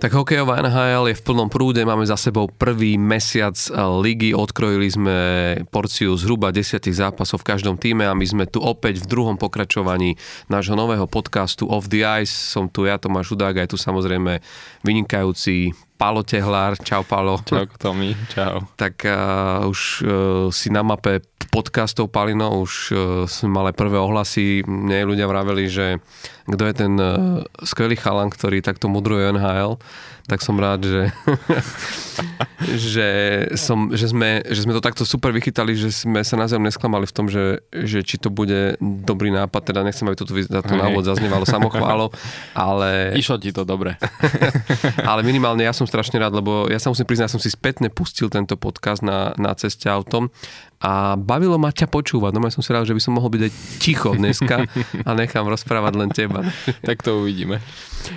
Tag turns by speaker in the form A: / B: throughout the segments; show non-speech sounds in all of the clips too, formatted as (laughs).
A: Tak hokejová NHL je v plnom prúde, máme za sebou prvý mesiac ligy, odkrojili sme porciu zhruba desiatich zápasov v každom týme a my sme tu opäť v druhom pokračovaní nášho nového podcastu Off the Ice. Som tu ja, Tomáš Hudák, aj tu samozrejme vynikajúci Palo Tehlár. Čau, Palo.
B: Čau, Tomi. Čau.
A: Tak uh, už uh, si na mape podcastov, Palino, už uh, sme mali prvé ohlasy. Mne ľudia vraveli, že kto je ten uh, skvelý chalan, ktorý takto mudruje NHL tak som rád, že, (laughs) že, som, že, sme, že sme to takto super vychytali, že sme sa naozaj nesklamali v tom, že, že či to bude dobrý nápad, teda nechcem, aby toto za to návod zaznievalo samochválo, ale...
B: Išlo ti to dobre. (laughs)
A: ale minimálne ja som strašne rád, lebo ja sa musím priznať, ja som si spätne pustil tento podcast na, na ceste autom a bavilo ma ťa počúvať. No ja som si rád, že by som mohol byť aj ticho dneska (laughs) a nechám rozprávať len teba.
B: tak to uvidíme.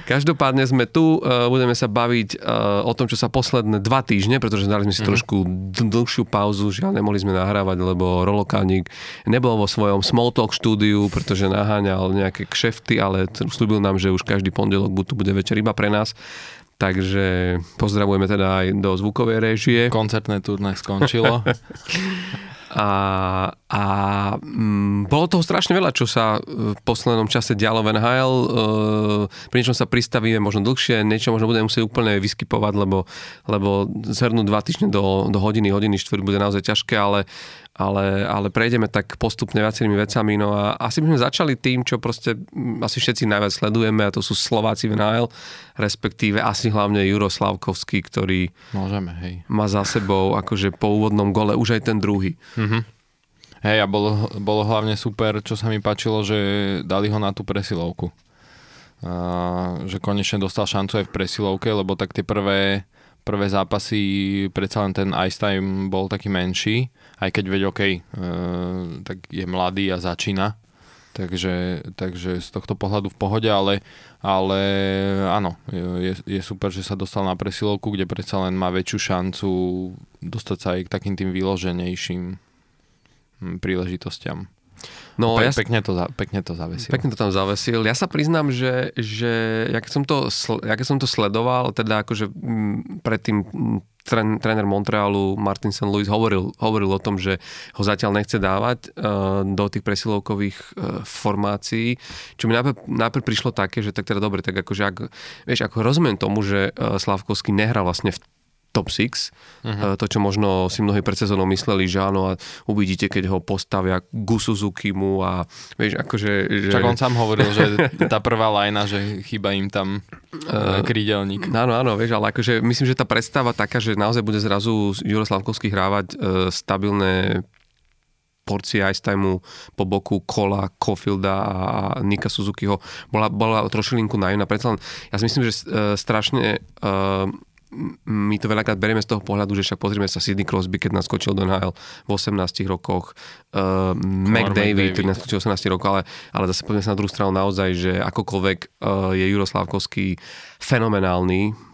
A: Každopádne sme tu, uh, budeme sa baviť uh, o tom, čo sa posledné dva týždne, pretože dali sme si mm-hmm. trošku dlhšiu pauzu, žiaľ nemohli sme nahrávať, lebo Rolokánik nebol vo svojom small talk štúdiu, pretože naháňal nejaké kšefty, ale slúbil nám, že už každý pondelok tu bude večer iba pre nás. Takže pozdravujeme teda aj do zvukovej režie.
B: Koncertné turné skončilo. (laughs)
A: A, a mm, bolo toho strašne veľa, čo sa v poslednom čase dialo v NHL. E, pri niečom sa pristavíme možno dlhšie, niečo možno budeme musieť úplne vyskypovať, lebo, lebo zhrnúť dva týždne do, do hodiny, hodiny štvrt bude naozaj ťažké, ale ale, ale prejdeme tak postupne viacerými vecami. No a asi by sme začali tým, čo proste asi všetci najviac sledujeme a to sú Slováci v NHL, respektíve asi hlavne Juro Slavkovský, ktorý
B: Môžeme, hej.
A: má za sebou akože po úvodnom gole už aj ten druhý.
B: Mm-hmm. Hej, a bolo, bolo hlavne super, čo sa mi páčilo, že dali ho na tú presilovku. A, že konečne dostal šancu aj v presilovke, lebo tak tie prvé, prvé zápasy, predsa len ten ice time bol taký menší aj keď veď OK, e, tak je mladý a začína, takže, takže z tohto pohľadu v pohode, ale, ale áno, je, je super, že sa dostal na presilovku, kde predsa len má väčšiu šancu dostať sa aj k takým tým vyloženejším hm, príležitostiam. No, Pe- ja pekne, to, pekne to zavesil.
A: Pekne to tam zavesil. Ja sa priznám, že, že ja keď som to, ja keď som to sledoval, teda akože m, predtým tren, tréner Montrealu Martin St. Louis hovoril, hovoril o tom, že ho zatiaľ nechce dávať uh, do tých presilovkových uh, formácií, čo mi najprv, najprv prišlo také, že tak teda dobre, tak akože ak, vieš, ako rozumiem tomu, že uh, Slavkovský nehrá vlastne v top 6. Uh-huh. Mhm. To, čo možno si mnohí pred sezónou mysleli, že áno, a uvidíte, keď ho postavia ku Suzukimu a vieš, akože... Že...
B: Čak on sám hovoril, že tá prvá lajna, že chýba im tam uh, krídelník.
A: Áno, áno, vieš, ale akože myslím, že tá predstava taká, že naozaj bude zrazu Juro Slavkovský hrávať uh, stabilné porcie ice timeu po boku Kola, Kofilda a Nika Suzukiho bola, bola trošilinku naivná. Predsa len, ja si myslím, že strašne uh, my to veľakrát berieme z toho pohľadu, že však pozrieme sa Sidney Crosby, keď naskočil do NHL v 18 rokoch, uh, McDavid, keď naskočil v 18 rokoch, ale, ale zase pozrieme sa na druhú stranu naozaj, že akokoľvek uh, je Juroslavkovský fenomenálny,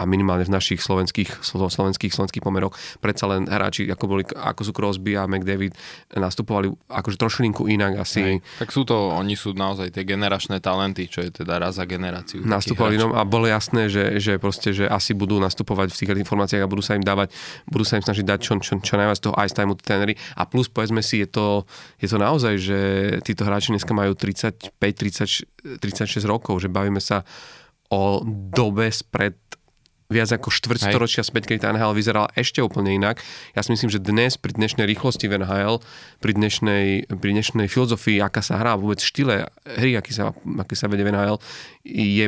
A: a minimálne v našich slovenských, slovenských, slovenských pomeroch predsa len hráči, ako, boli, ako sú Crosby a McDavid, nastupovali akože trošilinku inak asi.
B: Hej. Tak sú to, oni sú naozaj tie generačné talenty, čo je teda raz za generáciu.
A: Nastupovali no, a bolo jasné, že, že proste, že asi budú nastupovať v tých informáciách a budú sa im dávať, budú sa im snažiť dať čo, čo, čo najviac toho ice time tréneri. A plus povedzme si, je to, je to naozaj, že títo hráči dneska majú 35, 30, 36 rokov, že bavíme sa o dobe spred viac ako štvrťstoročia späť, keď NHL vyzerala ešte úplne inak. Ja si myslím, že dnes pri dnešnej rýchlosti v NHL, pri dnešnej, pri dnešnej filozofii, aká sa hrá, vôbec štýle hry, aký sa, aký sa vedie v NHL, je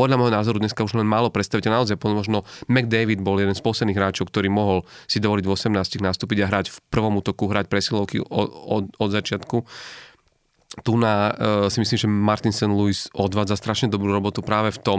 A: podľa môjho názoru dneska už len málo predstaviteľ. Naozaj možno McDavid bol jeden z posledných hráčov, ktorý mohol si dovoliť v 18 nastúpiť a hrať v prvom útoku, hrať presilovky od, od, od začiatku tu na, uh, si myslím, že Martin St. Louis odvádza strašne dobrú robotu práve v tom,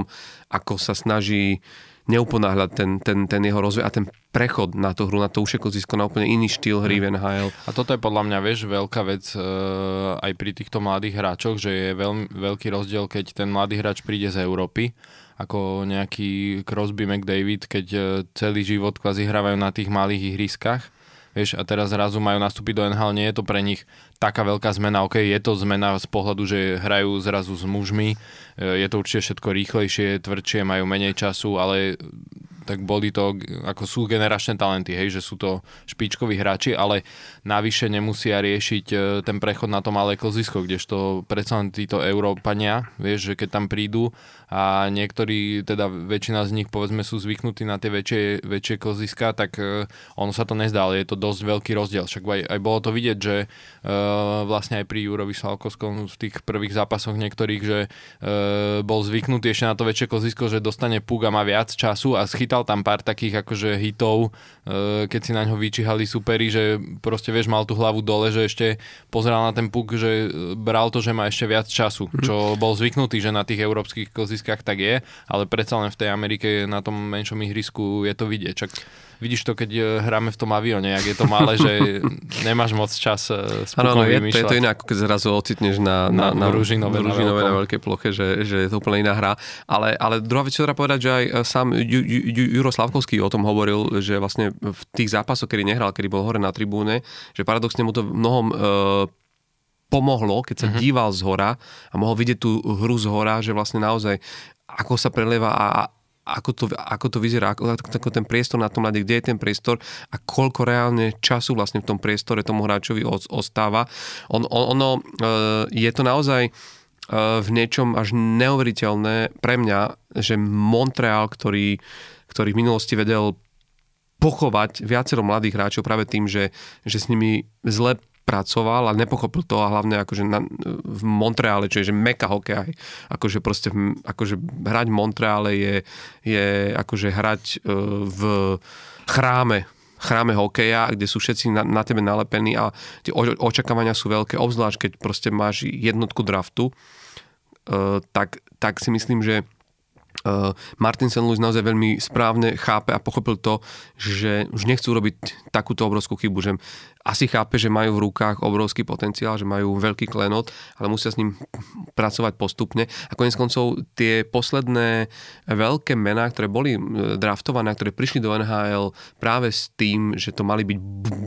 A: ako sa snaží neuponáhľať ten, ten, ten jeho rozvoj a ten prechod na tú hru, na to ušekozisko, na úplne iný štýl hry v NHL.
B: A toto je podľa mňa, vieš, veľká vec uh, aj pri týchto mladých hráčoch, že je veľmi, veľký rozdiel, keď ten mladý hráč príde z Európy, ako nejaký Crosby McDavid, keď uh, celý život kvázi hrávajú na tých malých ihriskách Vieš, a teraz zrazu majú nastúpiť do NHL, nie je to pre nich taká veľká zmena. OK, je to zmena z pohľadu, že hrajú zrazu s mužmi, e, je to určite všetko rýchlejšie, tvrdšie, majú menej času, ale tak boli to, ako sú generačné talenty, hej, že sú to špičkoví hráči, ale navyše nemusia riešiť e, ten prechod na to malé klzisko, kdežto predsa len títo Európania, vieš, že keď tam prídu a niektorí, teda väčšina z nich povedzme sú zvyknutí na tie väčšie, väčšie klziska, tak uh, ono sa to nezdá, ale je to dosť veľký rozdiel. Však aj, aj bolo to vidieť, že uh, vlastne aj pri Jurovi Slavkovskom v tých prvých zápasoch niektorých, že uh, bol zvyknutý ešte na to väčšie klzisko, že dostane puk a má viac času a schytal tam pár takých akože hitov, uh, keď si na ňo vyčíhali superi, že proste vieš, mal tú hlavu dole, že ešte pozeral na ten puk, že bral to, že má ešte viac času, čo bol zvyknutý, že na tých európskych ihriskách tak je, ale predsa len v tej Amerike na tom menšom ihrisku je to vidieť. Čak vidíš to, keď e, hráme v tom avióne, ak je to malé, že (laughs) nemáš moc čas e,
A: Áno, no, je, to, je to iné, ako keď zrazu ocitneš na, na, na, na Ružinové, na, na veľkej ploche, že, že je to úplne iná hra. Ale, ale druhá vec, čo treba povedať, že aj e, sám Ju, Ju, Ju, Juro Slavkovský o tom hovoril, že vlastne v tých zápasoch, kedy nehral, kedy bol hore na tribúne, že paradoxne mu to mnohom uh, pomohlo, keď sa uh-huh. díval z hora a mohol vidieť tú hru z hora, že vlastne naozaj ako sa prelieva a ako to, ako to vyzerá, ako, ako ten priestor na tom ľade, kde je ten priestor a koľko reálne času vlastne v tom priestore tomu hráčovi ostáva. On, on, ono, e, je to naozaj e, v niečom až neuveriteľné pre mňa, že Montreal, ktorý, ktorý v minulosti vedel pochovať viacero mladých hráčov práve tým, že, že s nimi zle pracoval a nepochopil to a hlavne akože na, v Montreale, čo je že meka hokej, akože proste akože hrať v Montreale je, je akože hrať e, v chráme chráme hokeja, kde sú všetci na, na tebe nalepení a tie očakávania sú veľké, obzvlášť keď proste máš jednotku draftu, uh, tak, tak si myslím, že Martin St. Louis naozaj veľmi správne chápe a pochopil to, že už nechcú robiť takúto obrovskú chybu, že asi chápe, že majú v rukách obrovský potenciál, že majú veľký klenot, ale musia s ním pracovať postupne. A konec koncov tie posledné veľké mená, ktoré boli draftované, ktoré prišli do NHL práve s tým, že to mali byť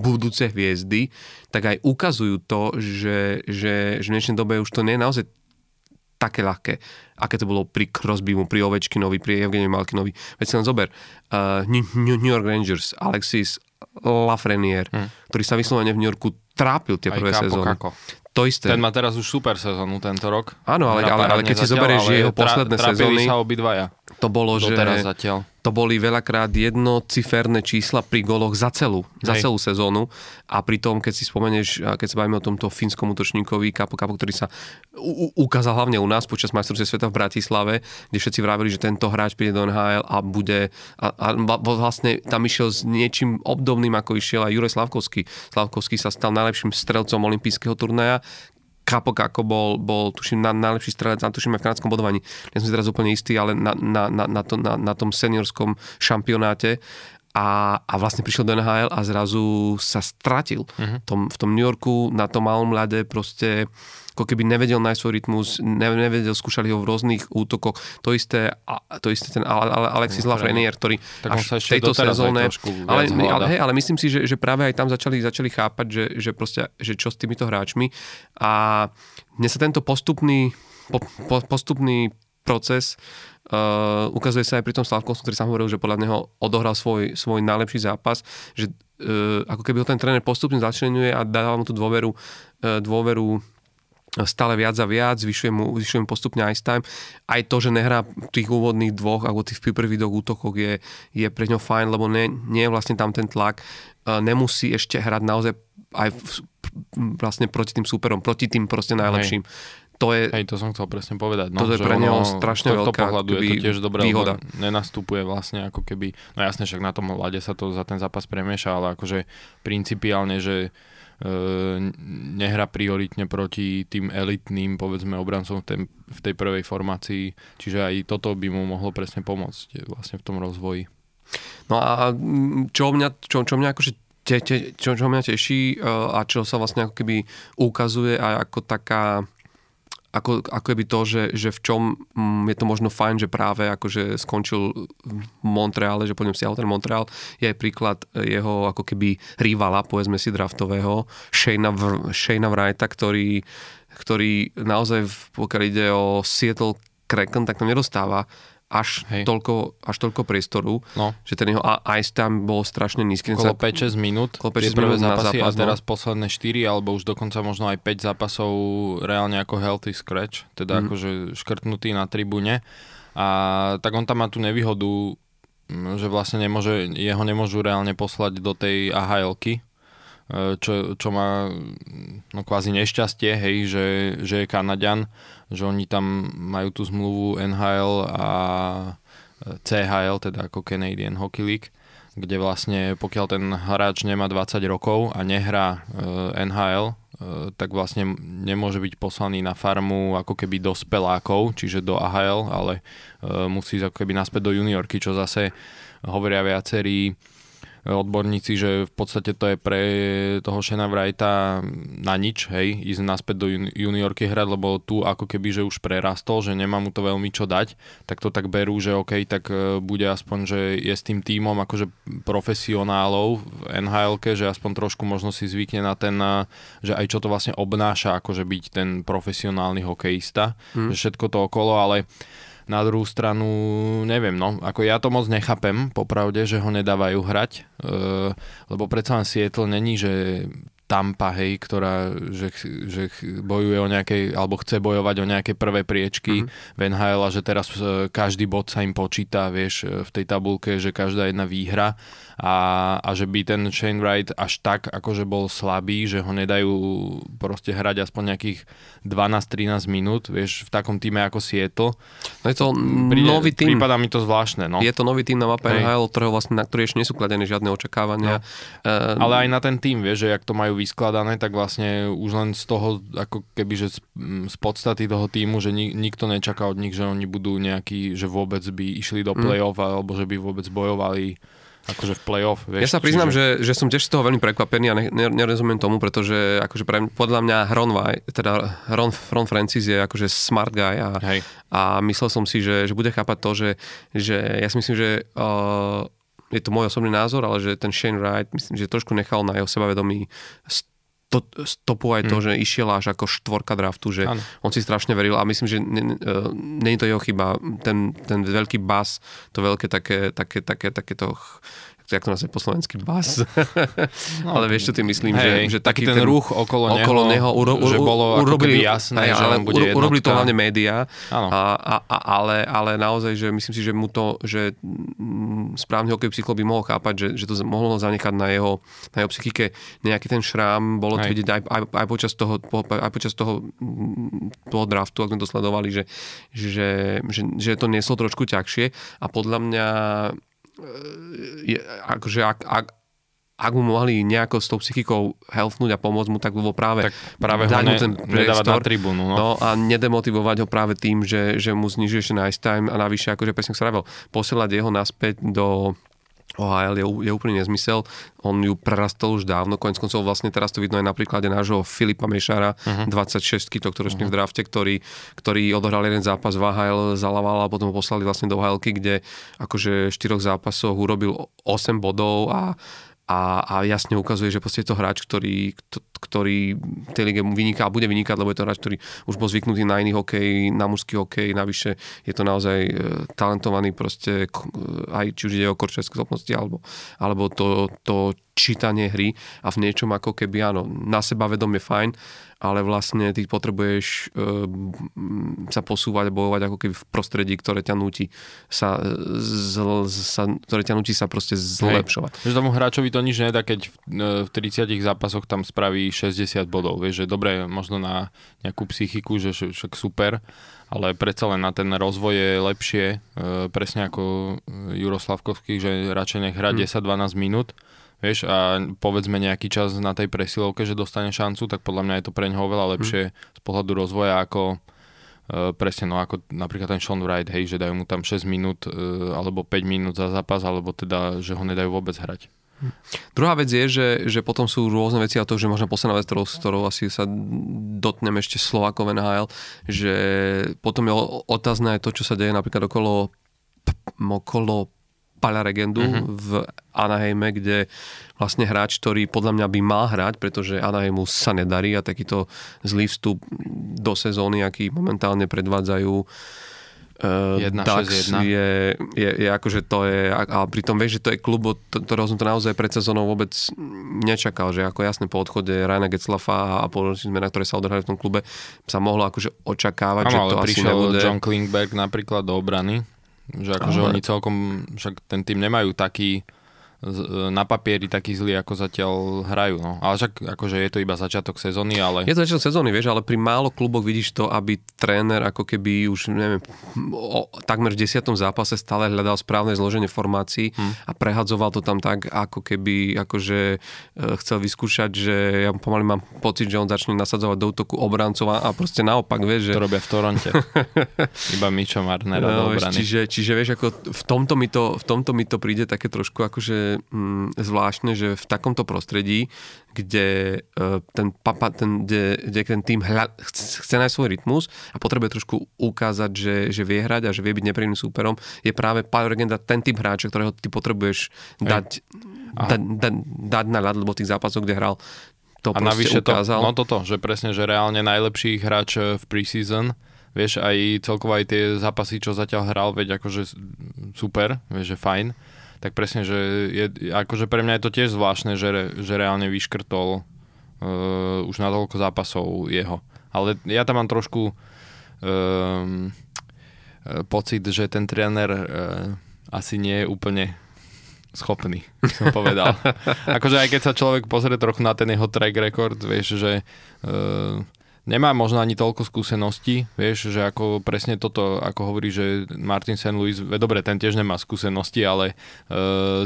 A: budúce hviezdy, tak aj ukazujú to, že, že, že v dnešnej dobe už to nie je naozaj také ľahké, aké to bolo pri Crosbymu, pri Ovečkinovi, pri Evgenii Malkinovi. Veď si len zober, uh, New, York Rangers, Alexis Lafreniere, hmm. ktorý sa vyslovene v New Yorku trápil tie Aj prvé sezóny. To isté.
B: Ten má teraz už super sezónu tento rok.
A: Áno, ale, ale, ale keď si zoberieš jeho posledné tra, sezóny...
B: sa obidvaja.
A: To bolo, že...
B: zatiaľ.
A: To boli veľakrát jednociferné čísla pri goloch za celú, Hej. za celú sezónu. A pritom, keď si spomenieš, keď sa bavíme o tomto fínskom útočníkovi, Kapo Kapo, ktorý sa u- ukázal hlavne u nás počas majstrovstiev sveta v Bratislave, kde všetci vravili, že tento hráč príde do NHL a bude... A, a vlastne tam išiel s niečím obdobným, ako išiel aj Juraj Slavkovský. Slavkovský sa stal najlepším strelcom olympijského turnaja, Kapok ako bol, bol tuším, na, najlepší strelec, na tuším aj v kanadskom bodovaní. Nie som si teraz úplne istý, ale na, na, na, na, to, na, na tom seniorskom šampionáte a, a vlastne prišiel do NHL a zrazu sa stratil. Uh-huh. Tom, v tom New Yorku na tom malom ľade proste ako keby nevedel nájsť svoj rytmus, nevedel, skúšali ho v rôznych útokoch. To isté, to isté ten Alexis no, Lafreniere, ktorý
B: tak až v tejto sezóne...
A: Ale, ale, hej, ale myslím si, že, že práve aj tam začali, začali chápať, že, že, proste, že čo s týmito hráčmi. A mne sa tento postupný, po, po, postupný proces uh, ukazuje sa aj pri tom Slavkovskom, ktorý sa hovoril, že podľa neho odohral svoj, svoj najlepší zápas, že uh, ako keby ho ten tréner postupne začlenuje a dáva mu tú dôveru, uh, dôveru stále viac a viac, zvyšuje mu, zvyšuje mu postupne ice time. Aj to, že nehrá tých úvodných dvoch alebo tých prvých dvoch útokoch je, je pre ňo fajn, lebo nie, nie je vlastne tam ten tlak. Nemusí ešte hrať naozaj aj v, vlastne proti tým súperom, proti tým proste najlepším. Hej. To je,
B: Hej, to som chcel presne povedať. No,
A: to je pre neho strašne veľká
B: pohľadu je to tiež dobré, výhoda. Nenastupuje vlastne ako keby, no jasne, však na tom hľade sa to za ten zápas premieša, ale akože principiálne, že E, nehra prioritne proti tým elitným, povedzme, obrancom v tej, v tej prvej formácii. Čiže aj toto by mu mohlo presne pomôcť vlastne v tom rozvoji.
A: No a čo mňa, čo, čo mňa akože te, te, čo, čo mňa teší e, a čo sa vlastne ako keby ukazuje aj ako taká ako, ako by to, že, že v čom mm, je to možno fajn, že práve akože skončil v Montreale, že po ňom siahol ten Montreal, je aj príklad jeho ako keby rivala, povedzme si draftového, Shayna, Shayna Wrighta, ktorý, ktorý naozaj, pokiaľ ide o Seattle Kraken, tak tam nedostáva až toľko, až toľko priestoru, no. že ten jeho ice time bol strašne nízky.
B: Kolo 5-6 minút,
A: kolo 5, prvé zápasy zápas,
B: a teraz no. posledné 4, alebo už dokonca možno aj 5 zápasov reálne ako healthy scratch, teda mm. akože škrtnutý na tribúne. A tak on tam má tú nevýhodu, že vlastne nemôže, jeho nemôžu reálne poslať do tej ahl e, čo, čo má no kvázi nešťastie, hej, že, že je Kanadian že oni tam majú tú zmluvu NHL a e, CHL, teda ako Canadian Hockey League, kde vlastne pokiaľ ten hráč nemá 20 rokov a nehrá e, NHL, e, tak vlastne nemôže byť poslaný na farmu ako keby do spelákov, čiže do AHL, ale musí ísť ako keby naspäť do juniorky, čo zase hovoria viacerí odborníci, že v podstate to je pre toho Shana Wrighta na nič, hej, ísť naspäť do juniorky hrať, lebo tu ako keby, že už prerastol, že nemá mu to veľmi čo dať, tak to tak berú, že OK, tak e, bude aspoň, že je s tým tímom akože profesionálov v nhl že aspoň trošku možno si zvykne na ten, e, že aj čo to vlastne obnáša, akože byť ten profesionálny hokejista, hmm. že všetko to okolo, ale na druhú stranu, neviem, no, ako ja to moc nechápem, popravde, že ho nedávajú hrať, e, lebo predsa len Seattle není, že Tampa, hej, ktorá že, že bojuje o nejakej, alebo chce bojovať o nejaké prvé priečky mm-hmm. v NHL a že teraz e, každý bod sa im počíta, vieš, e, v tej tabulke, že každá jedna výhra a, a že by ten Shane Wright až tak akože bol slabý, že ho nedajú proste hrať aspoň nejakých 12-13 minút, vieš, v takom týme ako Seattle.
A: No je to Príde, nový tým.
B: Prípada mi to zvláštne, no.
A: Je to nový tým na mape NHL, ktorého vlastne, na ktorý ešte nie sú kladené žiadne očakávania.
B: No. Uh, Ale aj na ten tým, vieš, že jak to majú vyskladané, tak vlastne už len z toho, ako keby, že z, z podstaty toho týmu, že ni, nikto nečaká od nich, že oni budú nejakí, že vôbec by išli do mm. play-off, mm. alebo že by vôbec bojovali akože v play-off.
A: Vieš, ja sa priznám, čiže... že, že som tiež z toho veľmi prekvapený a ne, ne, nerozumiem tomu, pretože akože pre, podľa mňa Ron, Vai, teda Ron, Ron Francis je akože smart guy a, Hej. a myslel som si, že, že bude chápať to, že, že ja si myslím, že uh, je to môj osobný názor, ale že ten Shane Wright, myslím, že trošku nechal na jeho sebavedomí to, stopu aj to, mm. že išiel až ako štvorka draftu, že ano. on si strašne veril a myslím, že nie je to jeho chyba. Ten, ten veľký bas, to veľké také, také, také, také to jak to nazve po slovensky, bas. No, (laughs) ale vieš, čo tým myslím, hej, že, že
B: taký ten, ten ruch okolo,
A: okolo
B: neho, neho uro, uro,
A: že
B: bolo urobili, jasné, hej, že ale bude
A: uro, urobili to hlavne médiá, a, a, a, ale, ale naozaj, že myslím si, že mu to, že mm, správny hokej psycholog by mohol chápať, že, že to mohlo zanechať na jeho, na jeho psychike. Nejaký ten šrám, bolo to vidieť aj, aj, aj, počas toho, aj počas toho, mm, toho draftu, ak sme to sledovali, že, že, že, že to nieslo trošku ťažšie. A podľa mňa je, akože ak, ak, ak mu mohli nejako s tou psychikou healthnúť a pomôcť mu, tak bolo práve,
B: tak práve dať mu ten priestor, na tribúnu. No.
A: no. a nedemotivovať ho práve tým, že, že mu znižuje ešte nice time a navyše, akože presne sa posielať jeho naspäť do OHL je, je úplný nezmysel. On ju prerastol už dávno, konec koncov vlastne teraz to vidno aj na príklade nášho Filipa Mešara, uh-huh. 26 tohto ročný uh-huh. v drafte, ktorý, ktorý odohral jeden zápas v AHL, zalaval a potom ho poslali vlastne do OHL, kde akože v štyroch zápasoch urobil 8 bodov a a, a jasne ukazuje, že proste je to hráč, ktorý, ktorý tej lige vyniká a bude vynikať, lebo je to hráč, ktorý už bol zvyknutý na iný hokej, na mužský hokej, navyše je to naozaj e, talentovaný proste aj či už ide o korčerské schopnosti alebo, alebo to, to čítanie hry. A v niečom ako keby áno, na seba vedom je fajn, ale vlastne ty potrebuješ uh, sa posúvať a bojovať ako keby v prostredí, ktoré ťa nutí sa, zl, sa, ktoré ťa nutí sa proste zlepšovať.
B: Hej. Že tomu hráčovi to nič nedá, keď v 30 e, zápasoch tam spraví 60 bodov. Vieš, že dobre, možno na nejakú psychiku, že však super, ale predsa len na ten rozvoj je lepšie, e, presne ako Juro Slavkovský, že radšej nech hrá hmm. 10-12 minút, vieš, a povedzme nejaký čas na tej presilovke, že dostane šancu, tak podľa mňa je to pre neho oveľa lepšie mm. z pohľadu rozvoja ako Uh, presne, no ako napríklad ten Sean Wright, hej, že dajú mu tam 6 minút uh, alebo 5 minút za zápas, alebo teda, že ho nedajú vôbec hrať.
A: Druhá vec je, že, že potom sú rôzne veci a to, že možno posledná vec, ktorou, ktorou asi sa dotnem ešte Slovakov NHL, že potom je otázne aj to, čo sa deje napríklad okolo okolo Pala Regendu uh-huh. v Anaheime, kde vlastne hráč, ktorý podľa mňa by mal hrať, pretože Anaheimu sa nedarí a takýto zlý vstup do sezóny, aký momentálne predvádzajú Uh, Dax je, je, je akože to je, a, a pritom vieš, že to je klub, od ktorého som to naozaj pred sezónou vôbec nečakal, že ako jasne po odchode Rajna Getzlafa a po zmenách, ktoré sa odohrali v tom klube, sa mohlo akože očakávať,
B: ano,
A: že to asi nebude.
B: John Klingberg napríklad do obrany, že akože oni celkom, však ten tým nemajú taký na papieri taký zlý, ako zatiaľ hrajú. No. Ale však akože je to iba začiatok sezóny, ale...
A: Je to začiatok sezóny, vieš, ale pri málo kluboch vidíš to, aby tréner ako keby už, neviem, o, takmer v desiatom zápase stále hľadal správne zloženie formácií hmm. a prehadzoval to tam tak, ako keby akože e, chcel vyskúšať, že ja pomaly mám pocit, že on začne nasadzovať do útoku obrancov a proste naopak, vieš, že...
B: To robia v Toronte. (laughs) iba Mičo Marner no, do obrany.
A: Čiže, čiže vieš, ako v tomto, mi to, v tomto mi to príde také trošku akože mm, zvláštne, že v takomto prostredí, kde uh, ten, papa, ten, kde, kde ten tým hľa, chce nájsť svoj rytmus a potrebuje trošku ukázať, že, že vie hrať a že vie byť nepríjemným súperom, je práve Pavel Regenda ten typ hráča, ktorého ty potrebuješ dať, da, da, dať na ľad, lebo v tých zápasoch, kde hral, to a navyše ukázal.
B: To, no toto, že presne, že reálne najlepší hráč v preseason. Vieš, aj celkovo aj tie zápasy, čo zatiaľ hral, veď akože super, vieš, že fajn tak presne, že je, akože pre mňa je to tiež zvláštne, že, že reálne vyškrtol uh, už na toľko zápasov jeho. Ale ja tam mám trošku uh, pocit, že ten tréner uh, asi nie je úplne schopný, som povedal. (laughs) akože aj keď sa človek pozrie trochu na ten jeho track record, vieš, že uh, nemá možno ani toľko skúseností, vieš, že ako presne toto, ako hovorí, že Martin St. Louis, dobre, ten tiež nemá skúsenosti, ale e,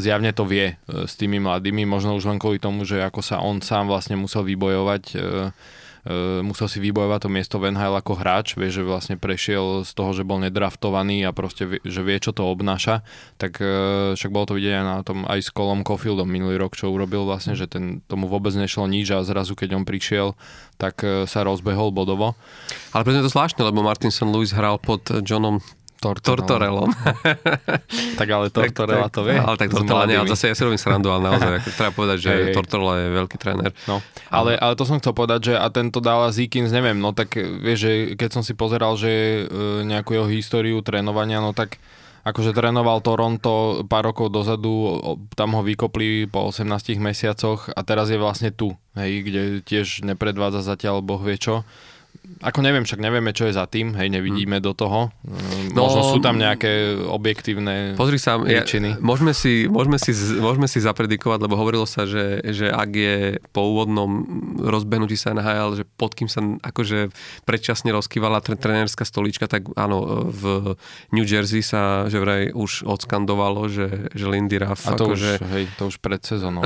B: zjavne to vie e, s tými mladými, možno už len kvôli tomu, že ako sa on sám vlastne musel vybojovať e, musel si vybojovať to miesto v ako hráč, vie, že vlastne prešiel z toho, že bol nedraftovaný a proste vie, že vie, čo to obnáša, tak e, však bolo to vidieť aj na tom aj s Colom Cofieldom minulý rok, čo urobil vlastne, že ten, tomu vôbec nešlo nič a zrazu keď on prišiel, tak e, sa rozbehol bodovo.
A: Ale preto je to zvláštne, lebo Martin St. Louis hral pod Johnom Tortorelom. (laughs)
B: tak ale Tortorella to vie.
A: Ale tak Tortorella nie, ale zase ja si robím srandu, ale naozaj, (laughs) ako treba povedať, že hey, Tortorella je veľký tréner.
B: No, ale, ale to som chcel povedať, že a tento dáva Zikins, neviem, no tak vieš, že keď som si pozeral, že e, nejakú jeho históriu trénovania, no tak akože trénoval Toronto pár rokov dozadu, tam ho vykopli po 18 mesiacoch a teraz je vlastne tu, hej, kde tiež nepredvádza zatiaľ boh vie čo ako neviem, však nevieme, čo je za tým, hej, nevidíme hmm. do toho. No, Možno sú tam nejaké objektívne
A: Pozri sa, ja, môžeme, si, môžeme, si, môžeme si zapredikovať, lebo hovorilo sa, že, že ak je po úvodnom rozbehnutí sa NHL, že pod kým sa akože predčasne rozkývala tre, trenérska stolička, tak áno, v New Jersey sa že vraj už odskandovalo, že, že Lindy Ruff
B: A to,
A: akože,
B: už, hej, to už pred sezónou.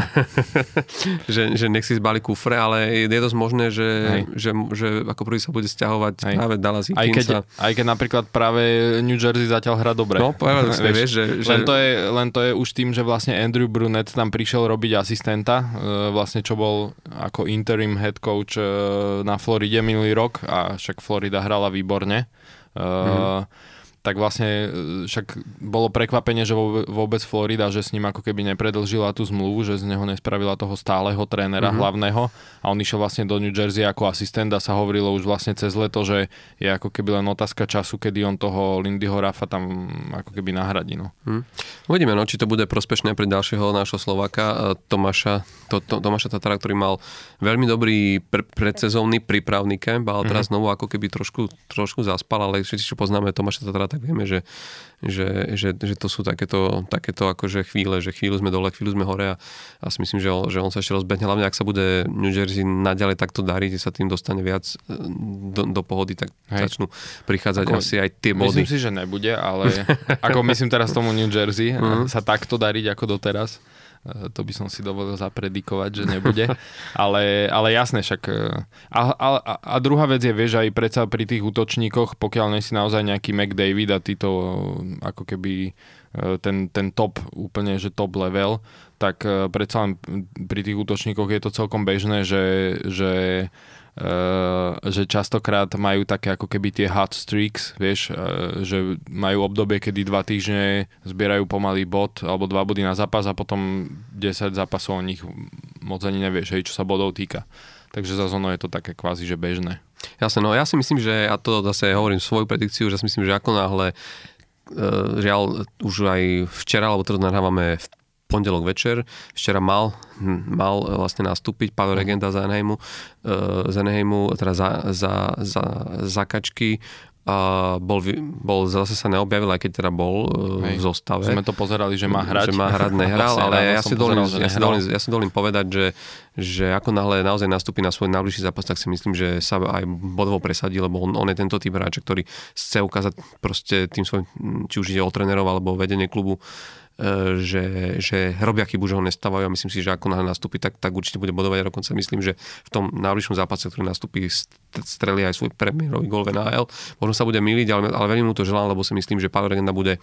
B: (laughs)
A: že, že nech si zbali kufre, ale je dosť možné, že, že, že ako prvý sa bude stiahovať aj. práve Dallas
B: aj keď, aj keď napríklad práve New Jersey zatiaľ hrá dobre.
A: No, povedal (laughs) si, vieš, že, že...
B: Len, to je, len to je už tým, že vlastne Andrew Brunet tam prišiel robiť asistenta, e, vlastne čo bol ako interim head coach e, na Floride minulý rok a však Florida hrala výborne. Mm-hmm tak vlastne e, však bolo prekvapenie, že vôbec Florida, že s ním ako keby nepredlžila tú zmluvu, že z neho nespravila toho stáleho trénera mm-hmm. hlavného a on išiel vlastne do New Jersey ako asistent a sa hovorilo už vlastne cez leto, že je ako keby len otázka času, kedy on toho Lindyho Rafa tam ako keby nahradí. No. Mm.
A: Uvidíme, no, či to bude prospešné pre ďalšieho nášho Slováka, e, Tomáša, to, to, Tomáša Tatara, ktorý mal veľmi dobrý pr- predsezónny prípravný kemp, ale teraz mm-hmm. znovu ako keby trošku, trošku zaspal, ale všetci, čo poznáme Tomáša Tatara, tak vieme, že, že, že, že to sú takéto, takéto akože chvíle, že chvíľu sme dole, chvíľu sme hore a, a si myslím, že on, že on sa ešte rozbehne. Hlavne ak sa bude New Jersey naďalej takto dariť, sa tým dostane viac e, do, do pohody, tak Hej. začnú prichádzať ako, asi aj tie body.
B: Myslím si, že nebude, ale (laughs) ako myslím teraz tomu New Jersey, uh-huh. sa takto dariť ako doteraz, to by som si dovolil zapredikovať, že nebude. (laughs) ale, ale jasné, však... E, a, a, a druhá vec je, vieš, aj predsa pri tých útočníkoch, pokiaľ nie si naozaj nejaký McDavid a títo ako keby ten, ten top, úplne, že top level, tak predsa len pri tých útočníkoch je to celkom bežné, že, že Že častokrát majú také ako keby tie hot streaks, vieš, uh, že majú obdobie, kedy dva týždne zbierajú pomalý bod alebo dva body na zápas a potom 10 zápasov o nich moc ani nevieš, hej, čo sa bodov týka. Takže za ono je to také kvázi, že bežné.
A: Jasne, no ja si myslím, že, a to zase hovorím svoju predikciu, že si myslím, že ako náhle uh, žiaľ už aj včera, alebo teraz nahrávame v pondelok večer. Včera mal, mal vlastne nastúpiť Pavel Regenda z Anaheimu, z Anaheimu teda za, za, za, za kačky a bol, bol, zase sa neobjavil, aj keď teda bol e, Hej. v zostave.
B: Sme to pozerali, že má hrať.
A: Že má hrať, nehral, (laughs) ale ja si, dovolím, ja, si dovolím, ja si dovolím povedať, že, že ako náhle naozaj nastúpi na svoj najbližší zápas, tak si myslím, že sa aj bodovo presadí, lebo on, on je tento typ hráča, ktorý chce ukázať proste tým svojim, či už ide o trénerov alebo vedenie klubu, E, že, že robia chybu, že ho nestávajú a myslím si, že ako náhle nastúpi, tak, tak určite bude bodovať. A dokonca myslím, že v tom najbližšom zápase, ktorý nastúpi, strelí aj svoj premiérový gol v NHL. Možno sa bude miliť, ale, ale veľmi mu to želám, lebo si myslím, že Pavel Regenda bude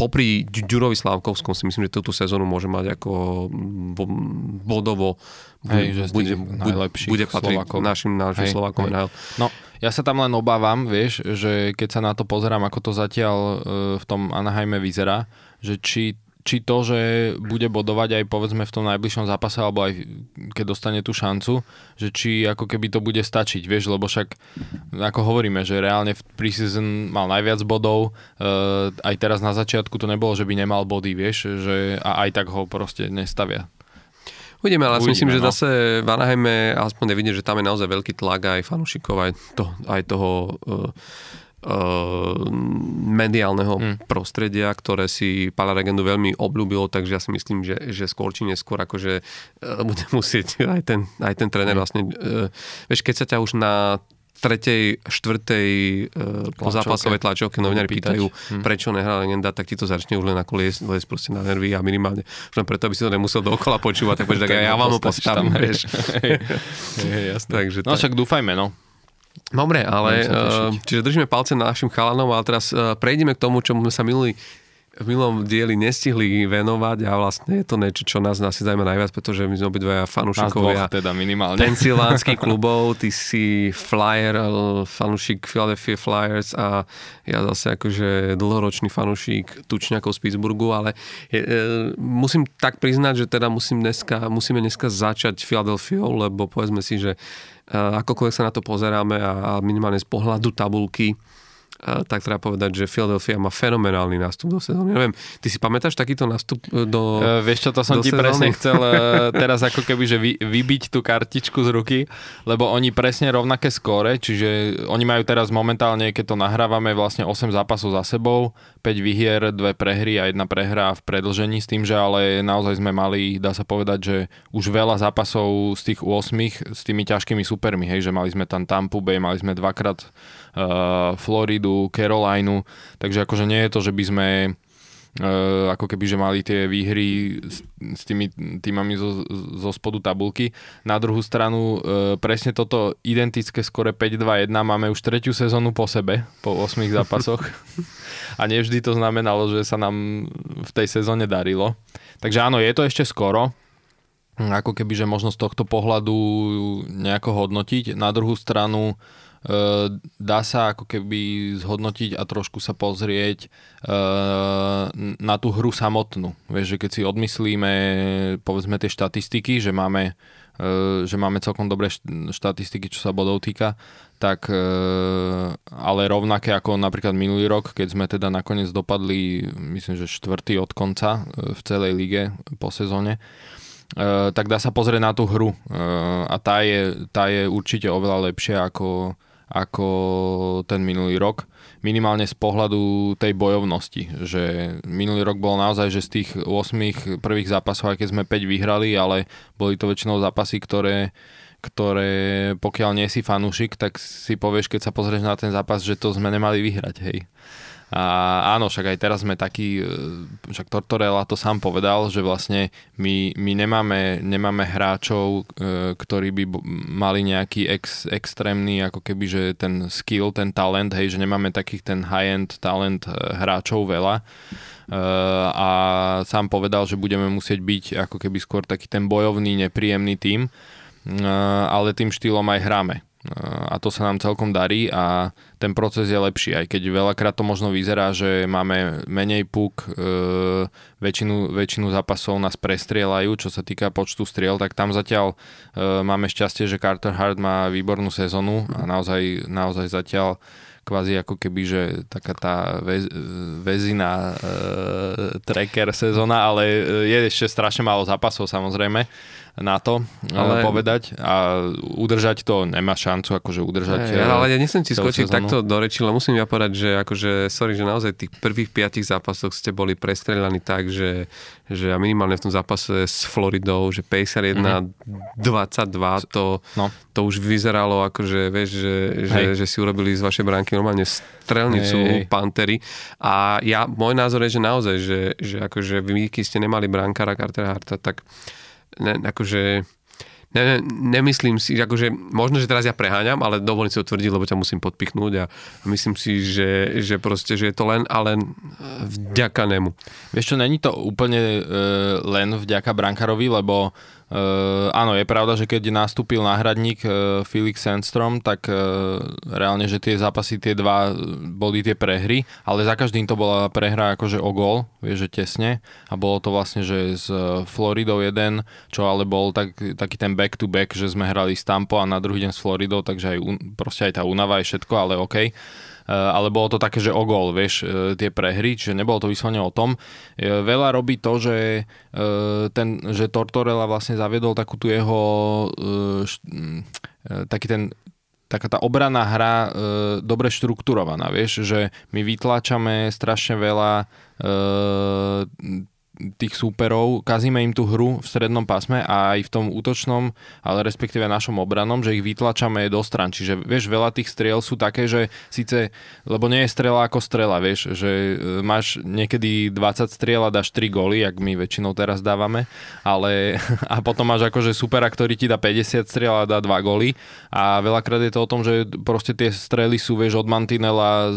A: popri Ďurovi Slávkovskom si myslím, že túto sezónu môže mať ako bodovo
B: Hej, že bude, bude,
A: bude patriť našim, našim hej, Slovákom hej.
B: No, ja sa tam len obávam, vieš, že keď sa na to pozerám, ako to zatiaľ e, v tom Anaheime vyzerá, že či, či to, že bude bodovať aj povedzme v tom najbližšom zápase, alebo aj keď dostane tú šancu, že či ako keby to bude stačiť, vieš, lebo však ako hovoríme, že reálne v preseason mal najviac bodov, uh, aj teraz na začiatku to nebolo, že by nemal body, vieš, že a aj tak ho proste nestavia.
A: Uvidíme, ale Uvidíme, myslím, no. že zase v Anaheime aspoň nevidieť, že tam je naozaj veľký tlak aj fanúšikov, aj, to, aj toho Uh, mediálneho hmm. prostredia, ktoré si Pala Regendu veľmi obľúbilo, takže ja si myslím, že, že skôr či neskôr akože uh, bude (laughs) musieť aj ten, aj ten tréner hmm. vlastne, uh, vieš, keď sa ťa už na tretej, štvrtej uh, pozápasovej tlačovke novinári pýtajú, hmm. prečo nehrá legenda, tak ti to začne už len ako liesť, liesť proste na nervy a minimálne, len preto, aby si to nemusel dookola počúvať, tak, (laughs) tak ja, vám ho postavím, (laughs) vieš.
B: Takže no však dúfajme, no.
A: Dobre, ale uh, čiže držíme palce na našim chalanom a teraz uh, prejdeme k tomu, čo sme sa minuli v minulom dieli nestihli venovať a vlastne je to niečo, čo nás asi zaujíma najviac, pretože my sme obidvaja fanúšikovia
B: teda minimálne.
A: Pensylvánskych (laughs) klubov, ty si flyer, fanúšik Philadelphia Flyers a ja zase akože dlhoročný fanúšik tučňakov z Pittsburghu, ale je, e, musím tak priznať, že teda musím dneska, musíme dneska začať Philadelphia, lebo povedzme si, že akokoľvek sa na to pozeráme a minimálne z pohľadu tabulky, tak treba povedať, že Philadelphia má fenomenálny nástup do sezóny. Neviem, ty si pamätáš takýto nástup e, do
B: uh, Vieš čo, to som ti sezóny? presne chcel (laughs) teraz ako keby, že vy, vybiť tú kartičku z ruky, lebo oni presne rovnaké skóre, čiže oni majú teraz momentálne, keď to nahrávame, vlastne 8 zápasov za sebou, 5 vyhier, 2 prehry a jedna prehra v predlžení s tým, že ale naozaj sme mali, dá sa povedať, že už veľa zápasov z tých 8 s tými ťažkými supermi, hej, že mali sme tam Tampa Bay, mali sme dvakrát Floridu, Carolinu, takže akože nie je to, že by sme Uh, ako keby, že mali tie výhry s, tými týmami zo, zo spodu tabulky. Na druhú stranu uh, presne toto identické skore 5-2-1 máme už tretiu sezónu po sebe, po 8 zápasoch. A nevždy to znamenalo, že sa nám v tej sezóne darilo. Takže áno, je to ešte skoro, ako keby, že možno z tohto pohľadu nejako hodnotiť. Na druhú stranu Eh, dá sa ako keby zhodnotiť a trošku sa pozrieť eh, na tú hru samotnú. Vieš, že keď si odmyslíme povedzme tie štatistiky, že máme, eh, že máme celkom dobré štatistiky, čo sa bodov týka, tak ale rovnaké ako napríklad minulý rok, keď sme teda nakoniec dopadli, myslím, že štvrtý od konca v celej lige po sezóne, tak dá sa pozrieť na tú hru a tá je, tá je určite oveľa lepšia ako, ako ten minulý rok. Minimálne z pohľadu tej bojovnosti, že minulý rok bol naozaj, že z tých 8 prvých zápasov, aj keď sme 5 vyhrali, ale boli to väčšinou zápasy, ktoré ktoré pokiaľ nie si fanúšik, tak si povieš, keď sa pozrieš na ten zápas, že to sme nemali vyhrať, hej. A áno, však aj teraz sme takí, e, však Tortorella to sám povedal, že vlastne my, my nemáme, nemáme hráčov, e, ktorí by mali nejaký ex, extrémny, ako keby, že ten skill, ten talent, hej, že nemáme takých ten high-end talent e, hráčov veľa. A sám povedal, že budeme musieť byť ako keby skôr taký ten bojovný, nepríjemný tým, ale tým štýlom aj hráme a to sa nám celkom darí a ten proces je lepší, aj keď veľakrát to možno vyzerá, že máme menej puk, e, väčšinu, väčšinu zápasov nás prestrieľajú, čo sa týka počtu striel, tak tam zatiaľ e, máme šťastie, že Carter Hart má výbornú sezonu a naozaj, naozaj zatiaľ kvázi ako keby, že taká tá väz, väzina e, tracker sezóna, ale je ešte strašne málo zápasov samozrejme na to ale... povedať a udržať to nemá šancu akože udržať.
A: Hey, ale ja nechcem ti skočiť sezónu. takto do reči, ale musím ja povedať, že akože, sorry, že naozaj tých prvých piatich zápasoch ste boli prestrelaní tak, že, že minimálne v tom zápase s Floridou, že 51, mm-hmm. 22, to, no. to už vyzeralo akože, vieš, že, že, že si urobili z vašej bránky normálne strelnicu hey. Pantery a ja, môj názor je, že naozaj, že, že akože vy, ste nemali brankára Cartera Harta, tak ne, akože ne, nemyslím si, akože možno, že teraz ja preháňam, ale dovolím si to tvrdiť, lebo ťa musím podpichnúť a myslím si, že, že proste, že je to len a len vďaka nemu.
B: Vieš čo, není to úplne e, len vďaka brankárovi, lebo Uh, áno, je pravda, že keď nastúpil náhradník uh, Felix Sandstrom, tak uh, reálne, že tie zápasy, tie dva boli tie prehry, ale za každým to bola prehra akože o gól, vieš, že tesne a bolo to vlastne, že s Floridou jeden, čo ale bol tak, taký ten back-to-back, že sme hrali s Tampo a na druhý deň s Floridou, takže aj, proste aj tá únava je všetko, ale OK. Eh, ale bolo to také, že o gol, vieš, eh, tie prehry, čiže nebolo to vyslovene o tom. Eh, veľa robí to, že, ten, že Tortorella vlastne zaviedol takú tu jeho taký ten taká tá obranná hra e, dobre štrukturovaná, vieš, že my vytláčame strašne veľa e, tých súperov, kazíme im tú hru v strednom pásme a aj v tom útočnom, ale respektíve našom obranom, že ich vytlačame do stran. Čiže vieš, veľa tých striel sú také, že síce, lebo nie je strela ako strela, vieš, že e, máš niekedy 20 striel a dáš 3 góly, jak my väčšinou teraz dávame, ale (laughs) a potom máš akože supera, ktorý ti dá 50 striel a dá 2 góly a veľakrát je to o tom, že proste tie strely sú, vieš, od mantinela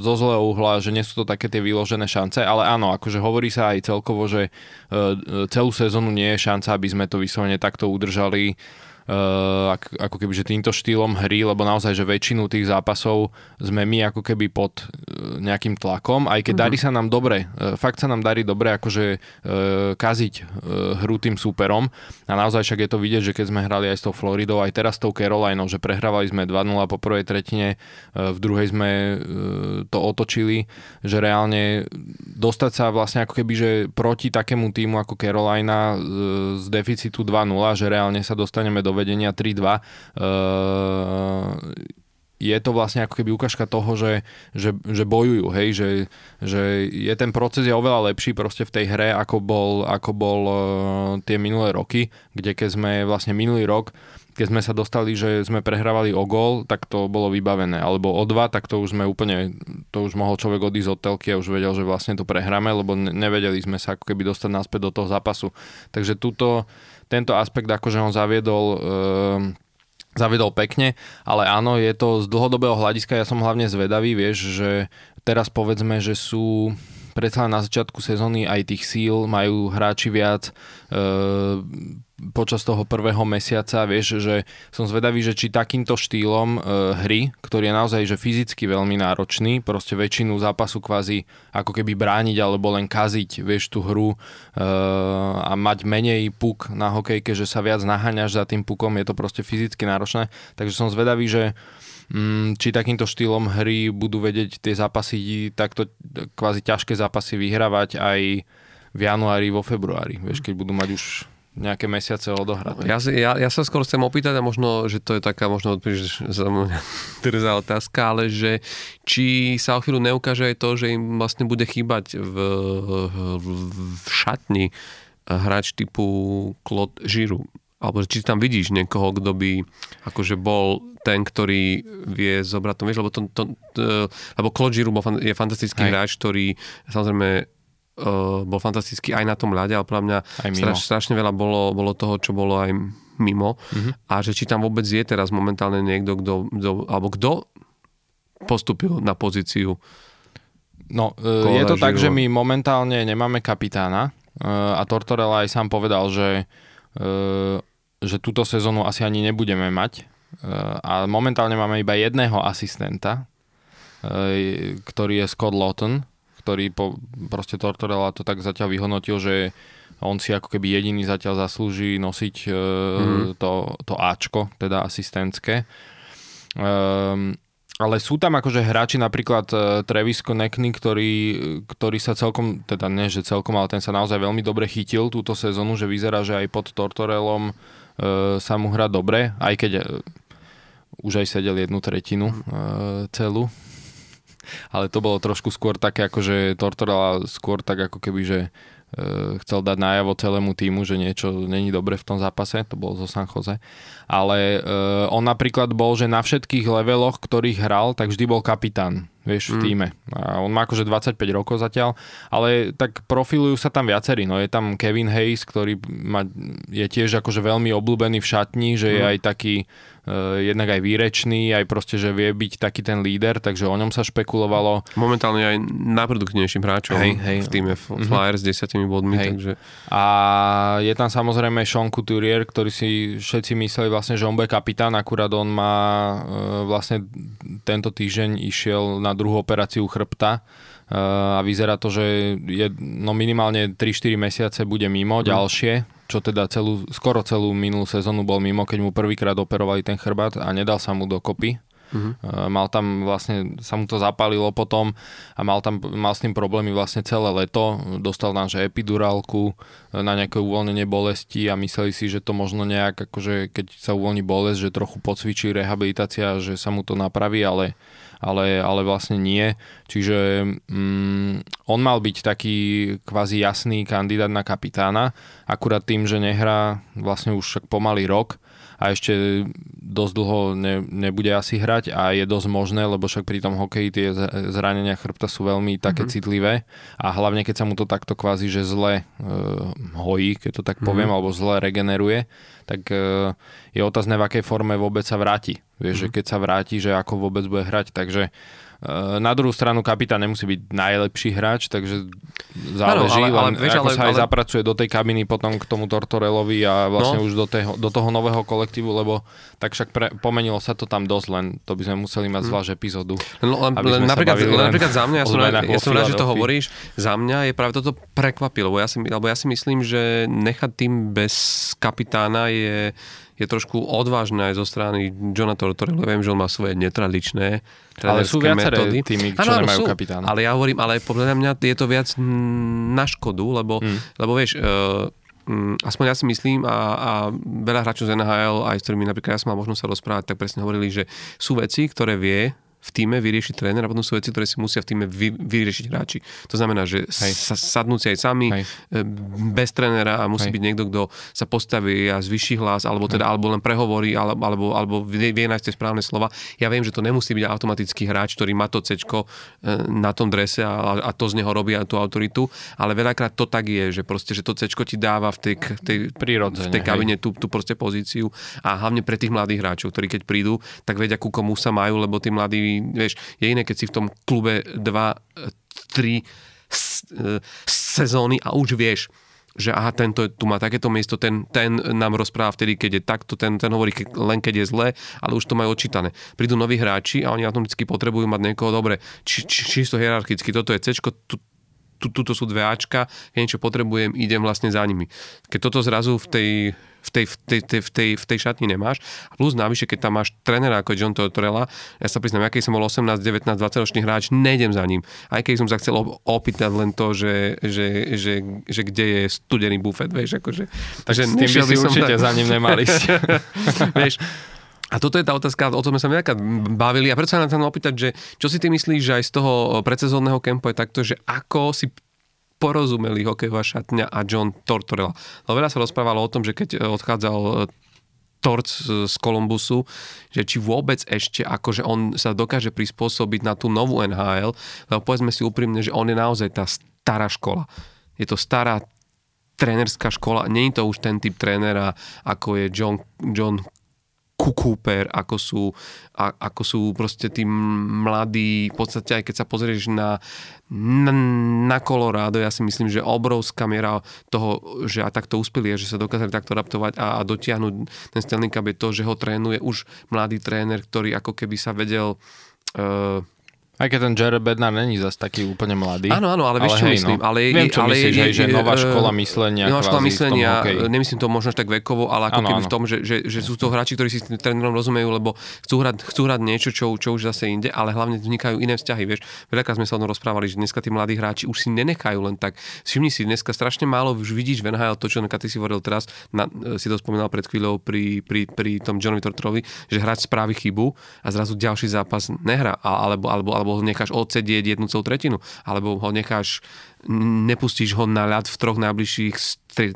B: zo zlého uhla, že nie sú to také tie vyložené šance, ale áno, akože hovorí sa aj celkovo že e, celú sezónu nie je šanca, aby sme to vyslovene takto udržali ako keby že týmto štýlom hry, lebo naozaj, že väčšinu tých zápasov sme my ako keby pod uh, nejakým tlakom, aj keď mm-hmm. darí sa nám dobre, uh, fakt sa nám darí dobre akože kaziť hru tým súperom a naozaj však je to vidieť, že keď sme hrali aj s tou Floridou, aj teraz s tou Carolinou, že prehrávali sme 2-0 po prvej tretine, v druhej sme to otočili, že reálne dostať sa vlastne ako keby, že proti takému týmu ako Carolina z deficitu 2-0, že reálne sa dostaneme do vedenia 3-2 je to vlastne ako keby ukážka toho, že, že, že bojujú, hej, že, že je ten proces je oveľa lepší proste v tej hre, ako bol, ako bol uh, tie minulé roky, kde keď sme vlastne minulý rok, keď sme sa dostali, že sme prehrávali o gól, tak to bolo vybavené, alebo o dva, tak to už sme úplne, to už mohol človek odísť od telky a už vedel, že vlastne to prehráme, lebo nevedeli sme sa ako keby dostať naspäť do toho zápasu. Takže túto tento aspekt akože on zaviedol uh, zaviedol pekne, ale áno, je to z dlhodobého hľadiska, ja som hlavne zvedavý, vieš, že teraz povedzme, že sú predsa na začiatku sezóny aj tých síl majú hráči viac, e, počas toho prvého mesiaca, vieš, že som zvedavý, že či takýmto štýlom e, hry, ktorý je naozaj že fyzicky veľmi náročný, proste väčšinu zápasu kvázi ako keby brániť alebo len kaziť, vieš, tú hru e, a mať menej puk na hokejke, že sa viac naháňaš za tým pukom, je to proste fyzicky náročné, takže som zvedavý, že či takýmto štýlom hry budú vedieť tie zápasy, takto kvázi ťažké zápasy vyhrávať aj v januári, vo februári, vieš, keď budú mať už nejaké mesiace odohraté.
A: Ja, ja, ja sa skôr chcem opýtať a možno, že to je taká možno za mňa (laughs) trzá otázka, ale že či sa o chvíľu neukáže aj to, že im vlastne bude chýbať v, v, v šatni hráč typu Claude Žiru. Alebo či tam vidíš niekoho, kto by akože bol ten, ktorý vie zobrať to, vieš, lebo, to, to, to, lebo Claude Giroux je fantastický Hej. hráč, ktorý samozrejme uh, bol fantastický aj na tom ľade, ale podľa mňa straš, strašne veľa bolo, bolo toho, čo bolo aj mimo. Mm-hmm. A že či tam vôbec je teraz momentálne niekto, kto, kto alebo kto postupil na pozíciu
B: No, uh, je to živo. tak, že my momentálne nemáme kapitána uh, a Tortorella aj sám povedal, že, uh, že túto sezónu asi ani nebudeme mať. A momentálne máme iba jedného asistenta, ktorý je Scott Lawton, ktorý po, proste Tortorella to tak zatiaľ vyhodnotil, že on si ako keby jediný zatiaľ zaslúži nosiť mm. to, to Ačko, teda asistentské. Um, ale sú tam akože hráči, napríklad uh, Travis Konechny, ktorý, ktorý sa celkom, teda nie, že celkom, ale ten sa naozaj veľmi dobre chytil túto sezónu, že vyzerá, že aj pod Tortorelom uh, sa mu hrá dobre, aj keď uh, už aj sedel jednu tretinu uh, celú ale to bolo trošku skôr také, ako že Tortorella skôr tak ako keby, že e, chcel dať najavo celému týmu, že niečo není dobre v tom zápase, to bolo zo San Jose. Ale e, on napríklad bol, že na všetkých leveloch, ktorých hral, tak vždy bol kapitán vieš, v mm. týme. A on má akože 25 rokov zatiaľ, ale tak profilujú sa tam viacerí. No je tam Kevin Hayes, ktorý má, je tiež akože veľmi obľúbený v šatni, že mm. je aj taký jednak aj výrečný, aj proste, že vie byť taký ten líder, takže o ňom sa špekulovalo.
A: Momentálne aj najproduktívnejším hráčom hej, hej. v týme mhm. Flyers mm-hmm. s 10 bodmi. Hej. Takže...
B: A je tam samozrejme Sean Couturier, ktorý si všetci mysleli vlastne, že on bude kapitán, akurát on má uh, vlastne tento týždeň išiel na druhú operáciu chrbta uh, a vyzerá to, že je, no minimálne 3-4 mesiace bude mimo mm. ďalšie, čo teda celú, skoro celú minulú sezónu bol mimo, keď mu prvýkrát operovali ten chrbát a nedal sa mu dokopy. Uh-huh. Mal tam vlastne, sa mu to zapálilo potom a mal tam mal s tým problémy vlastne celé leto. Dostal tam, že epidurálku na nejaké uvoľnenie bolesti a mysleli si, že to možno nejak, akože keď sa uvoľní bolesť, že trochu pocvičí rehabilitácia, že sa mu to napraví, ale ale, ale vlastne nie. Čiže mm, on mal byť taký kvázi jasný kandidát na kapitána, akurát tým, že nehrá vlastne už pomaly rok, a ešte dosť dlho ne, nebude asi hrať a je dosť možné, lebo však pri tom hokeji tie zranenia chrbta sú veľmi také mm-hmm. citlivé a hlavne keď sa mu to takto kvázi, že zle uh, hojí, keď to tak mm-hmm. poviem, alebo zle regeneruje, tak uh, je otázne, v akej forme vôbec sa vráti. Vieš, mm-hmm. že keď sa vráti, že ako vôbec bude hrať, takže na druhú stranu kapitán nemusí byť najlepší hráč, takže záleží, ano, ale, ale, vieš, ako ale, sa aj ale... zapracuje do tej kabiny potom k tomu Tortorelovi a vlastne no. už do, toho, do toho nového kolektívu, lebo tak však pre, pomenilo sa to tam dosť, len to by sme museli mať hm. zvlášť epizódu.
A: No, len, len, napríklad, len napríklad za mňa, ja som, rád, ja som rád, že to hovoríš, za mňa je práve toto prekvapilo, lebo ja si, lebo ja si myslím, že nechať tým bez kapitána je je trošku odvážne aj zo strany Johna Tortorella. Viem, že on má svoje netradičné
B: ale sú viaceré metódy. týmy, čo ano, nemajú kapitána.
A: Ale ja hovorím, ale podľa mňa je to viac na škodu, lebo, hmm. lebo vieš, uh, aspoň ja si myslím a, a veľa hráčov z NHL, aj s ktorými napríklad ja som mal možnosť sa rozprávať, tak presne hovorili, že sú veci, ktoré vie v týme vyriešiť tréner a potom sú veci, ktoré si musia v týme vy, vyriešiť hráči. To znamená, že sa sadnúť si aj sami Hej. E, bez trénera a musí Hej. byť niekto, kto sa postaví a zvyší hlas, alebo teda alebo len prehovorí, alebo, alebo, alebo vie, vie nájsť tie správne slova. Ja viem, že to nemusí byť automatický hráč, ktorý má to C e, na tom drese a, a to z neho robí tú autoritu, ale veľakrát to tak je, že proste, že to C ti dáva v tej, tej, v tej kabine tú, tú proste pozíciu a hlavne pre tých mladých hráčov, ktorí keď prídu, tak vedia, ku komu sa majú, lebo tí mladí vieš, je iné, keď si v tom klube 2, 3 e, sezóny a už vieš, že aha, tento tu má takéto miesto, ten, ten nám rozpráva vtedy, keď je takto, ten, ten hovorí keď, len keď je zlé, ale už to majú odčítané. Prídu noví hráči a oni automaticky potrebujú mať niekoho dobre, či, či, čisto hierarchicky, toto je C, tu, tuto sú dve Ačka, keď niečo potrebujem, idem vlastne za nimi. Keď toto zrazu v tej v tej, v tej, tej, v tej, v tej šatni nemáš. A plus navyše, keď tam máš trénera ako John Tortorella, ja sa priznám, aký som bol 18, 19, 20 ročný hráč, nejdem za ním. Aj keď som sa chcel opýtať len to, že, že, že, že kde je studený bufet, vieš, akože.
B: Tak že s tým by si určite za ním nemali (laughs) (laughs)
A: vieš, a toto je tá otázka, o tom sme sa nejaká bavili a preto sa na opýtať, že čo si ty myslíš, že aj z toho predsezónneho kempu je takto, že ako si porozumeli hokejová šatňa a John Tortorella. No veľa sa rozprávalo o tom, že keď odchádzal Torc z Kolumbusu, že či vôbec ešte akože on sa dokáže prispôsobiť na tú novú NHL, lebo povedzme si úprimne, že on je naozaj tá stará škola. Je to stará trénerská škola, nie je to už ten typ trénera, ako je John, John Cooper, ako sú, a, ako sú proste tí mladí, v podstate aj keď sa pozrieš na, na, na Colorado, ja si myslím, že obrovská miera toho, že a takto uspeli, že sa dokázali takto adaptovať a, a dotiahnuť ten Stanley Cup je to, že ho trénuje už mladý tréner, ktorý ako keby sa vedel uh,
B: aj keď ten Jared Bednar není zase taký úplne mladý.
A: Áno, áno, ale vieš, čo hej, myslím. No. Ale,
B: Viem, čo
A: ale
B: myslíš, hej, že nová škola myslenia.
A: Nová škola myslenia, nemyslím to možno tak vekovo, ale ako ano, keby ano. v tom, že, že, že sú to hráči, ktorí si s tým trénerom rozumejú, lebo chcú hrať, chcú hrať niečo, čo, čo už zase inde, ale hlavne vznikajú iné vzťahy. Vieš, veľakrát sme sa o tom rozprávali, že dneska tí mladí hráči už si nenechajú len tak. Všimni si, dneska strašne málo už vidíš v NHL to, čo ty si hovoril teraz, na, si to spomínal pred chvíľou pri, pri, pri tom Johnovi Tortorovi, že hráč spraví chybu a zrazu ďalší zápas nehrá, alebo, alebo, alebo necháš odsedieť jednu celú tretinu, alebo ho necháš, nepustíš ho na ľad v troch najbližších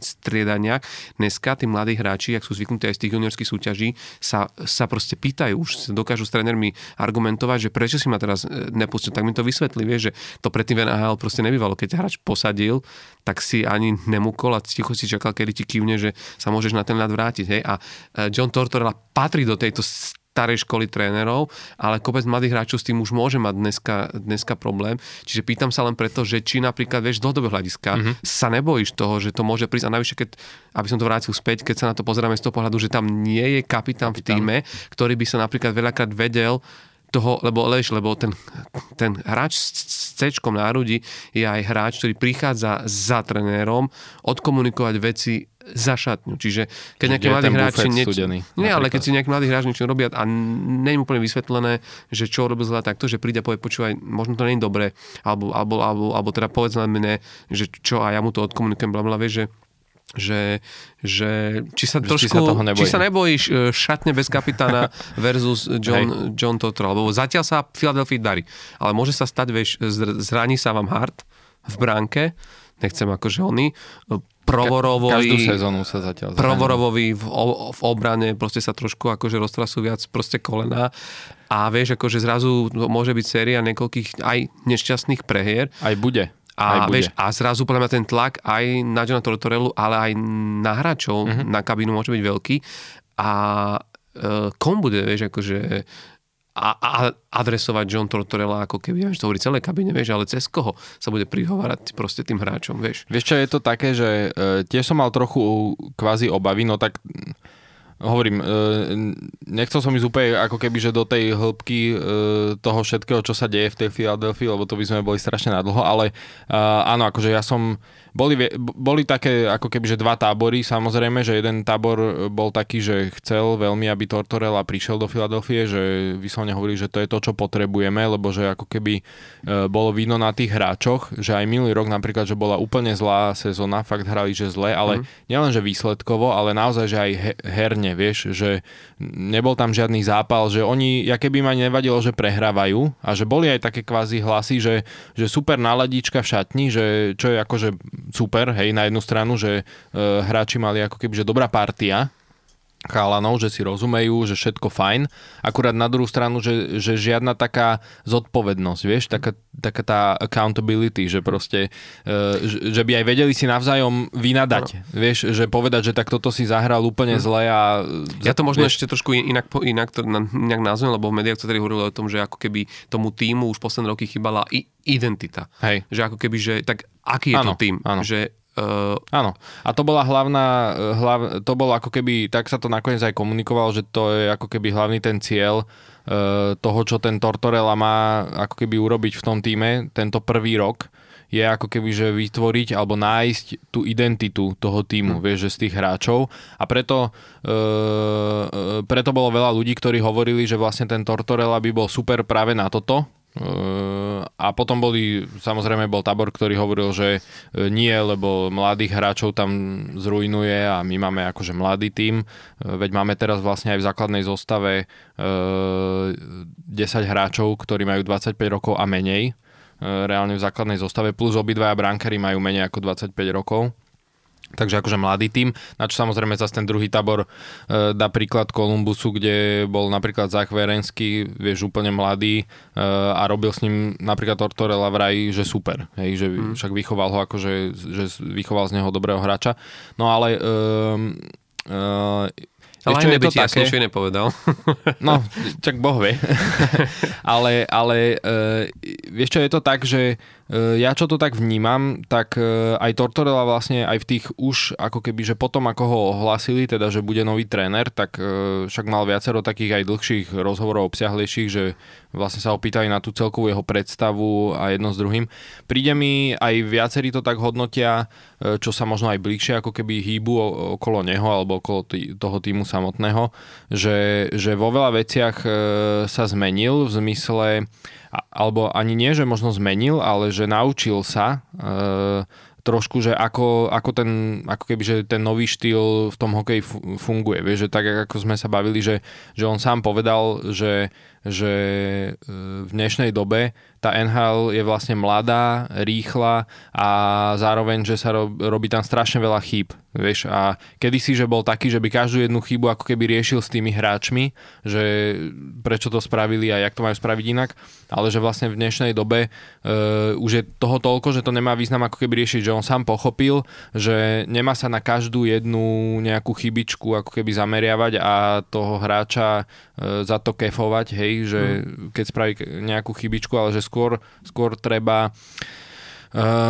A: striedaniach. Dneska tí mladí hráči, ak sú zvyknutí aj z tých juniorských súťaží, sa, sa proste pýtajú, už dokážu s trénermi argumentovať, že prečo si ma teraz e, nepustil, tak mi to vysvetlí, vieš, že to predtým v NHL proste nebývalo. Keď hráč posadil, tak si ani nemúkol a ticho si čakal, kedy ti kývne, že sa môžeš na ten ľad vrátiť. Hej? A e, John Tortorella patrí do tejto starej školy trénerov, ale kopec mladých hráčov s tým už môže mať dneska, dneska problém. Čiže pýtam sa len preto, že či napríklad, vieš, z dlhodobého hľadiska mm-hmm. sa nebojíš toho, že to môže prísť. A navyše, keď, aby som to vrátil späť, keď sa na to pozeráme z toho pohľadu, že tam nie je kapitán, kapitán. v týme, ktorý by sa napríklad veľakrát vedel toho, lebo, lež, lebo ten, ten hráč s C hrudi je aj hráč, ktorý prichádza za trenérom odkomunikovať veci za šatňu. Čiže keď nejaký mladí hráči...
B: Nieč... Studený,
A: nie, ale keď si nejaký mladý hráč niečo robia a nie je úplne vysvetlené, že čo robil zle takto, že príde a povie, počúvaj, možno to nie je dobré, alebo, alebo, alebo, alebo teda povedz na mne, že čo a ja mu to odkomunikujem, bla, bla, vieš, že že, že či sa trošku, či sa, toho či sa nebojíš e, šatne bez kapitána (laughs) versus John, John Totter, lebo zatiaľ sa Philadelphia darí. Ale môže sa stať, vieš, zraní sa vám Hart v bránke, nechcem akože oni, Provorovovi,
B: Každú sezónu sa zatiaľ
A: Provorovovi v, v obrane proste sa trošku akože roztrasú viac proste kolena a vieš, akože zrazu môže byť séria niekoľkých aj nešťastných prehier.
B: Aj bude.
A: A, vieš, a zrazu podľa mňa ten tlak aj na Johna Tortorellu, ale aj na hráčov, uh-huh. na kabínu môže byť veľký. A e, kom bude, vieš, akože a, a adresovať John Tortorella ako keby, vieš, to hovorí celé kabine, vieš, ale cez koho sa bude prihovárať proste tým hráčom, vieš.
B: Vieš čo, je to také, že e, tiež som mal trochu kvázi obavy, no tak hovorím, e, nechcel som ísť úplne ako keby, že do tej hĺbky e, toho všetkého, čo sa deje v tej Philadelphia, lebo to by sme boli strašne nadlho, ale e, áno, akože ja som boli, boli také ako keby, že dva tábory, samozrejme, že jeden tábor bol taký, že chcel veľmi, aby Tortorella prišiel do Filadelfie, že vyslovene hovorí, že to je to, čo potrebujeme, lebo že ako keby bolo vidno na tých hráčoch, že aj minulý rok napríklad, že bola úplne zlá sezóna, fakt hrali, že zle, ale mm. nielen, že výsledkovo, ale naozaj, že aj herne vieš, že nebol tam žiadny zápal, že oni, ja keby ma nevadilo, že prehrávajú a že boli aj také kvázi hlasy, že, že super náladička v šatni, že čo je akože super, hej, na jednu stranu, že e, hráči mali ako keby, že dobrá partia, chalanov, že si rozumejú, že všetko fajn. Akurát na druhú stranu, že, že žiadna taká zodpovednosť, vieš, taká, taká tá accountability, že proste, uh, že by aj vedeli si navzájom vynadať, no. vieš, že povedať, že tak toto si zahral úplne hm. zle a...
A: Ja to možno vieš, ešte trošku inak, inak, to, inak nazvem, lebo v médiách sa tady hovorilo o tom, že ako keby tomu týmu už posledné roky chýbala i identita.
B: Hej.
A: Že ako keby, že tak aký je ano, to tým? Ano. Že
B: Uh, Áno. A to bola hlavná, eh, hlav, to bolo ako keby, tak sa to nakoniec aj komunikovalo, že to je ako keby hlavný ten cieľ uh, toho, čo ten Tortorella má ako keby urobiť v tom týme tento prvý rok je ako keby, že vytvoriť alebo nájsť tú identitu toho týmu, mm. vieš, že z tých hráčov a preto, e, preto bolo veľa ľudí, ktorí hovorili, že vlastne ten Tortorella by bol super práve na toto, a potom boli, samozrejme bol tábor, ktorý hovoril, že e, nie, lebo mladých hráčov tam zrujnuje a my máme akože mladý tím, e, veď máme teraz vlastne aj v základnej zostave 10 e, hráčov, ktorí majú 25 rokov a menej, reálne v základnej zostave, plus obidvaja brankári majú menej ako 25 rokov. Takže akože mladý tým, na čo samozrejme zase ten druhý tábor e, dá príklad Kolumbusu, kde bol napríklad Zach Verensky, vieš, úplne mladý e, a robil s ním napríklad Tortorella vraj, že super, hej, že mm. však vychoval ho akože, že vychoval z neho dobrého hráča. No ale e, e,
A: ale aj by ti také... jasnejšie nepovedal.
B: No, tak boh vie. (laughs) ale ale e, vieš čo, je to tak, že ja čo to tak vnímam, tak e, aj Tortorella vlastne aj v tých už ako keby, že potom ako ho ohlasili, teda že bude nový tréner, tak e, však mal viacero takých aj dlhších rozhovorov obsiahlejších, že vlastne sa opýtali na tú celkovú jeho predstavu a jedno s druhým. Príde mi aj viacerí to tak hodnotia, e, čo sa možno aj bližšie ako keby hýbu okolo neho alebo okolo tý, toho týmu samotného, že, že vo veľa veciach e, sa zmenil v zmysle, alebo ani nie, že možno zmenil, ale že naučil sa e, trošku, že ako, ako, ten, ako keby, že ten nový štýl v tom hokeji funguje. Vieš, že tak, ako sme sa bavili, že, že on sám povedal, že, že v dnešnej dobe tá NHL je vlastne mladá, rýchla a zároveň, že sa robí tam strašne veľa chýb. Vieš, a kedysi, že bol taký, že by každú jednu chybu ako keby riešil s tými hráčmi, že prečo to spravili a jak to majú spraviť inak, ale že vlastne v dnešnej dobe uh, už je toho toľko, že to nemá význam ako keby riešiť, že on sám pochopil, že nemá sa na každú jednu nejakú chybičku ako keby zameriavať a toho hráča uh, za to kefovať, hej, že mm. keď spraví nejakú chybičku, ale že skôr, skôr treba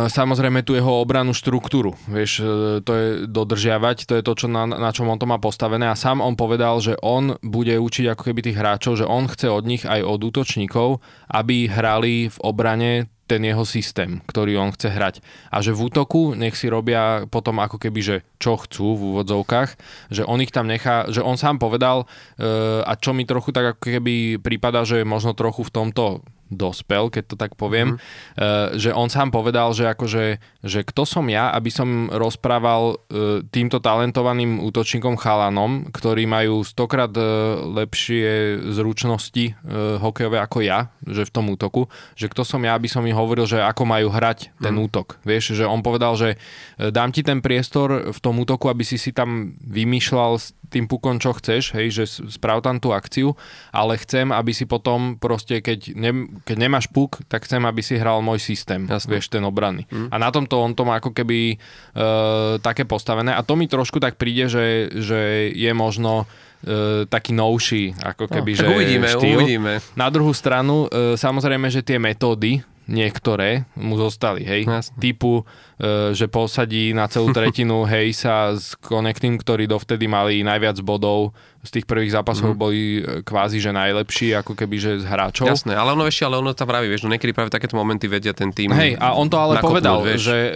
B: samozrejme tu jeho obranu štruktúru, vieš, to je dodržiavať, to je to, čo na, na čom on to má postavené a sám on povedal, že on bude učiť ako keby tých hráčov, že on chce od nich aj od útočníkov, aby hrali v obrane ten jeho systém, ktorý on chce hrať. A že v útoku nech si robia potom ako keby, že čo chcú v úvodzovkách, že on ich tam nechá, že on sám povedal uh, a čo mi trochu tak ako keby prípada, že možno trochu v tomto dospel, keď to tak poviem, mm-hmm. uh, že on sám povedal, že akože, že kto som ja, aby som rozprával uh, týmto talentovaným útočníkom chalanom, ktorí majú stokrát uh, lepšie zručnosti uh, hokejové ako ja, že v tom útoku, že kto som ja, aby som im hovoril, že ako majú hrať ten mm. útok. Vieš, že on povedal, že dám ti ten priestor v tom útoku, aby si si tam vymýšľal tým pukom, čo chceš, hej, že sprav tam tú akciu, ale chcem, aby si potom proste, keď, ne, keď nemáš puk, tak chcem, aby si hral môj systém, Jasne. vieš, ten obranný. Mm. A na tomto on to má ako keby uh, také postavené a to mi trošku tak príde, že, že je možno uh, taký novší, ako keby, no, že
A: uvidíme, štýl. uvidíme.
B: Na druhú stranu, uh, samozrejme, že tie metódy, niektoré mu zostali, hej. Jasne. Typu, e, že posadí na celú (laughs) tretinu hej sa s Connecting, ktorí dovtedy mali najviac bodov z tých prvých zápasov mm. boli kvázi, že najlepší, ako keby, že z hráčov.
A: Jasné, ale ono ešte, ale ono tam praví, vieš, no niekedy práve takéto momenty vedia ten tým
B: Hej, a on to ale nakopnúť, povedal, vieš. že e,